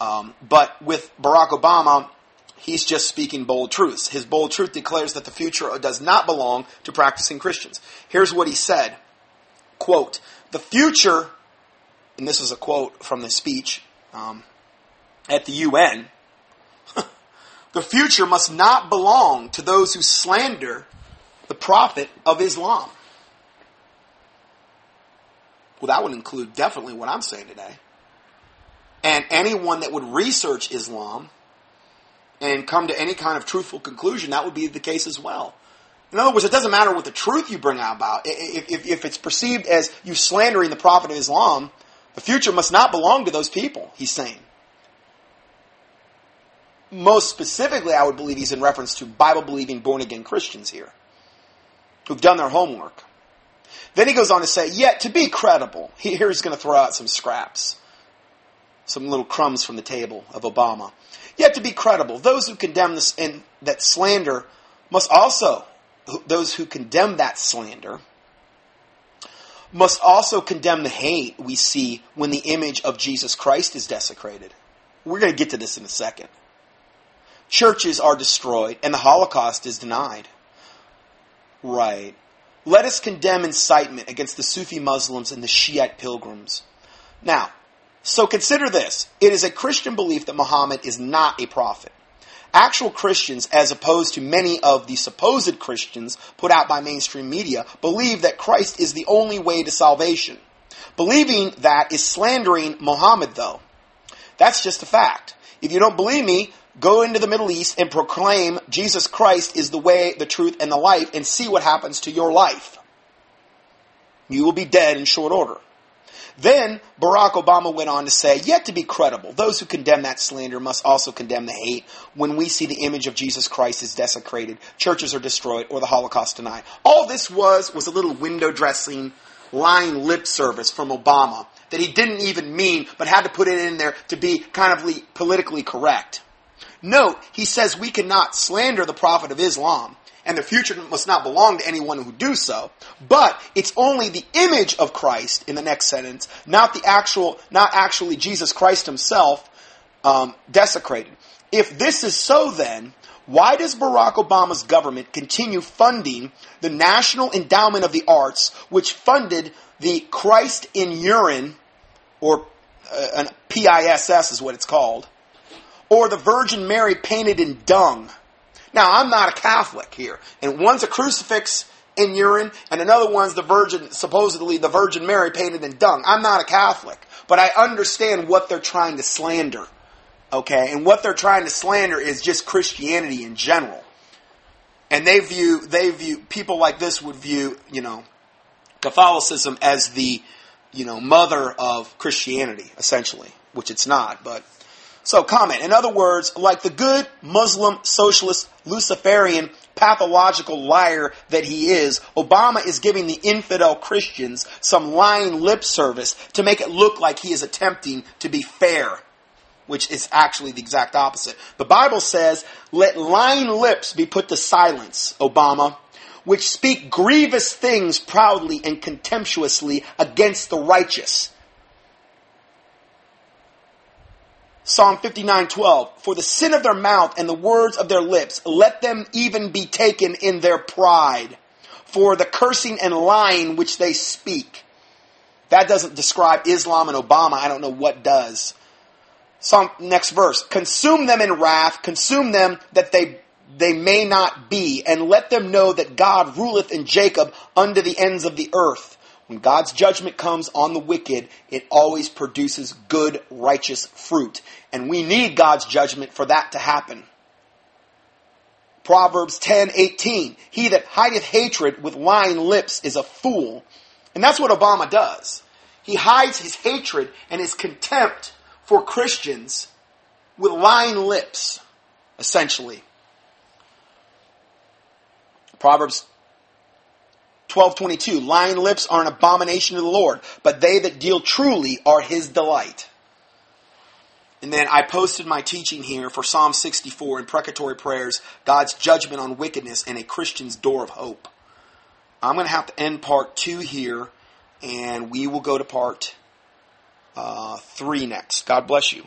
Um, but with Barack Obama, he's just speaking bold truths. His bold truth declares that the future does not belong to practicing Christians. Here's what he said quote, the future, and this is a quote from the speech um, at the UN, the future must not belong to those who slander the prophet of Islam. Well, that would include definitely what I'm saying today. And anyone that would research Islam and come to any kind of truthful conclusion, that would be the case as well. In other words, it doesn't matter what the truth you bring out about. If, if, if, it's perceived as you slandering the Prophet of Islam, the future must not belong to those people, he's saying. Most specifically, I would believe he's in reference to Bible believing born again Christians here, who've done their homework. Then he goes on to say, yet to be credible, here he's going to throw out some scraps, some little crumbs from the table of Obama. Yet to be credible, those who condemn this and that slander must also those who condemn that slander must also condemn the hate we see when the image of Jesus Christ is desecrated. We're going to get to this in a second. Churches are destroyed and the Holocaust is denied. Right. Let us condemn incitement against the Sufi Muslims and the Shiite pilgrims. Now, so consider this. It is a Christian belief that Muhammad is not a prophet. Actual Christians, as opposed to many of the supposed Christians put out by mainstream media, believe that Christ is the only way to salvation. Believing that is slandering Muhammad, though. That's just a fact. If you don't believe me, go into the Middle East and proclaim Jesus Christ is the way, the truth, and the life, and see what happens to your life. You will be dead in short order. Then Barack Obama went on to say, yet to be credible, those who condemn that slander must also condemn the hate when we see the image of Jesus Christ is desecrated, churches are destroyed, or the Holocaust denied. All this was was a little window dressing, lying lip service from Obama that he didn't even mean, but had to put it in there to be kind of politically correct. Note, he says we cannot slander the Prophet of Islam and the future must not belong to anyone who do so. But it's only the image of Christ in the next sentence, not the actual, not actually Jesus Christ himself, um, desecrated. If this is so, then why does Barack Obama's government continue funding the National Endowment of the Arts, which funded the Christ in urine, or uh, an PISS is what it's called, or the Virgin Mary painted in dung? Now, I'm not a Catholic here, and one's a crucifix in urine, and another one's the Virgin, supposedly the Virgin Mary painted in dung. I'm not a Catholic, but I understand what they're trying to slander. Okay, and what they're trying to slander is just Christianity in general. And they view, they view, people like this would view, you know, Catholicism as the, you know, mother of Christianity, essentially, which it's not, but. So, comment. In other words, like the good Muslim, socialist, Luciferian, pathological liar that he is, Obama is giving the infidel Christians some lying lip service to make it look like he is attempting to be fair which is actually the exact opposite. The Bible says, let lying lips be put to silence, Obama, which speak grievous things proudly and contemptuously against the righteous. Psalm 59:12 For the sin of their mouth and the words of their lips let them even be taken in their pride for the cursing and lying which they speak. That doesn't describe Islam and Obama. I don't know what does. Psalm, next verse. Consume them in wrath, consume them that they, they may not be, and let them know that God ruleth in Jacob unto the ends of the earth. When God's judgment comes on the wicked, it always produces good, righteous fruit. And we need God's judgment for that to happen. Proverbs 10:18 He that hideth hatred with lying lips is a fool. And that's what Obama does. He hides his hatred and his contempt for Christians with lying lips, essentially. Proverbs 12:22 Lying lips are an abomination to the Lord, but they that deal truly are his delight. And then I posted my teaching here for Psalm 64 imprecatory prayers, God's judgment on wickedness and a Christian's door of hope. I'm going to have to end part 2 here and we will go to part uh, 3 next. God bless you.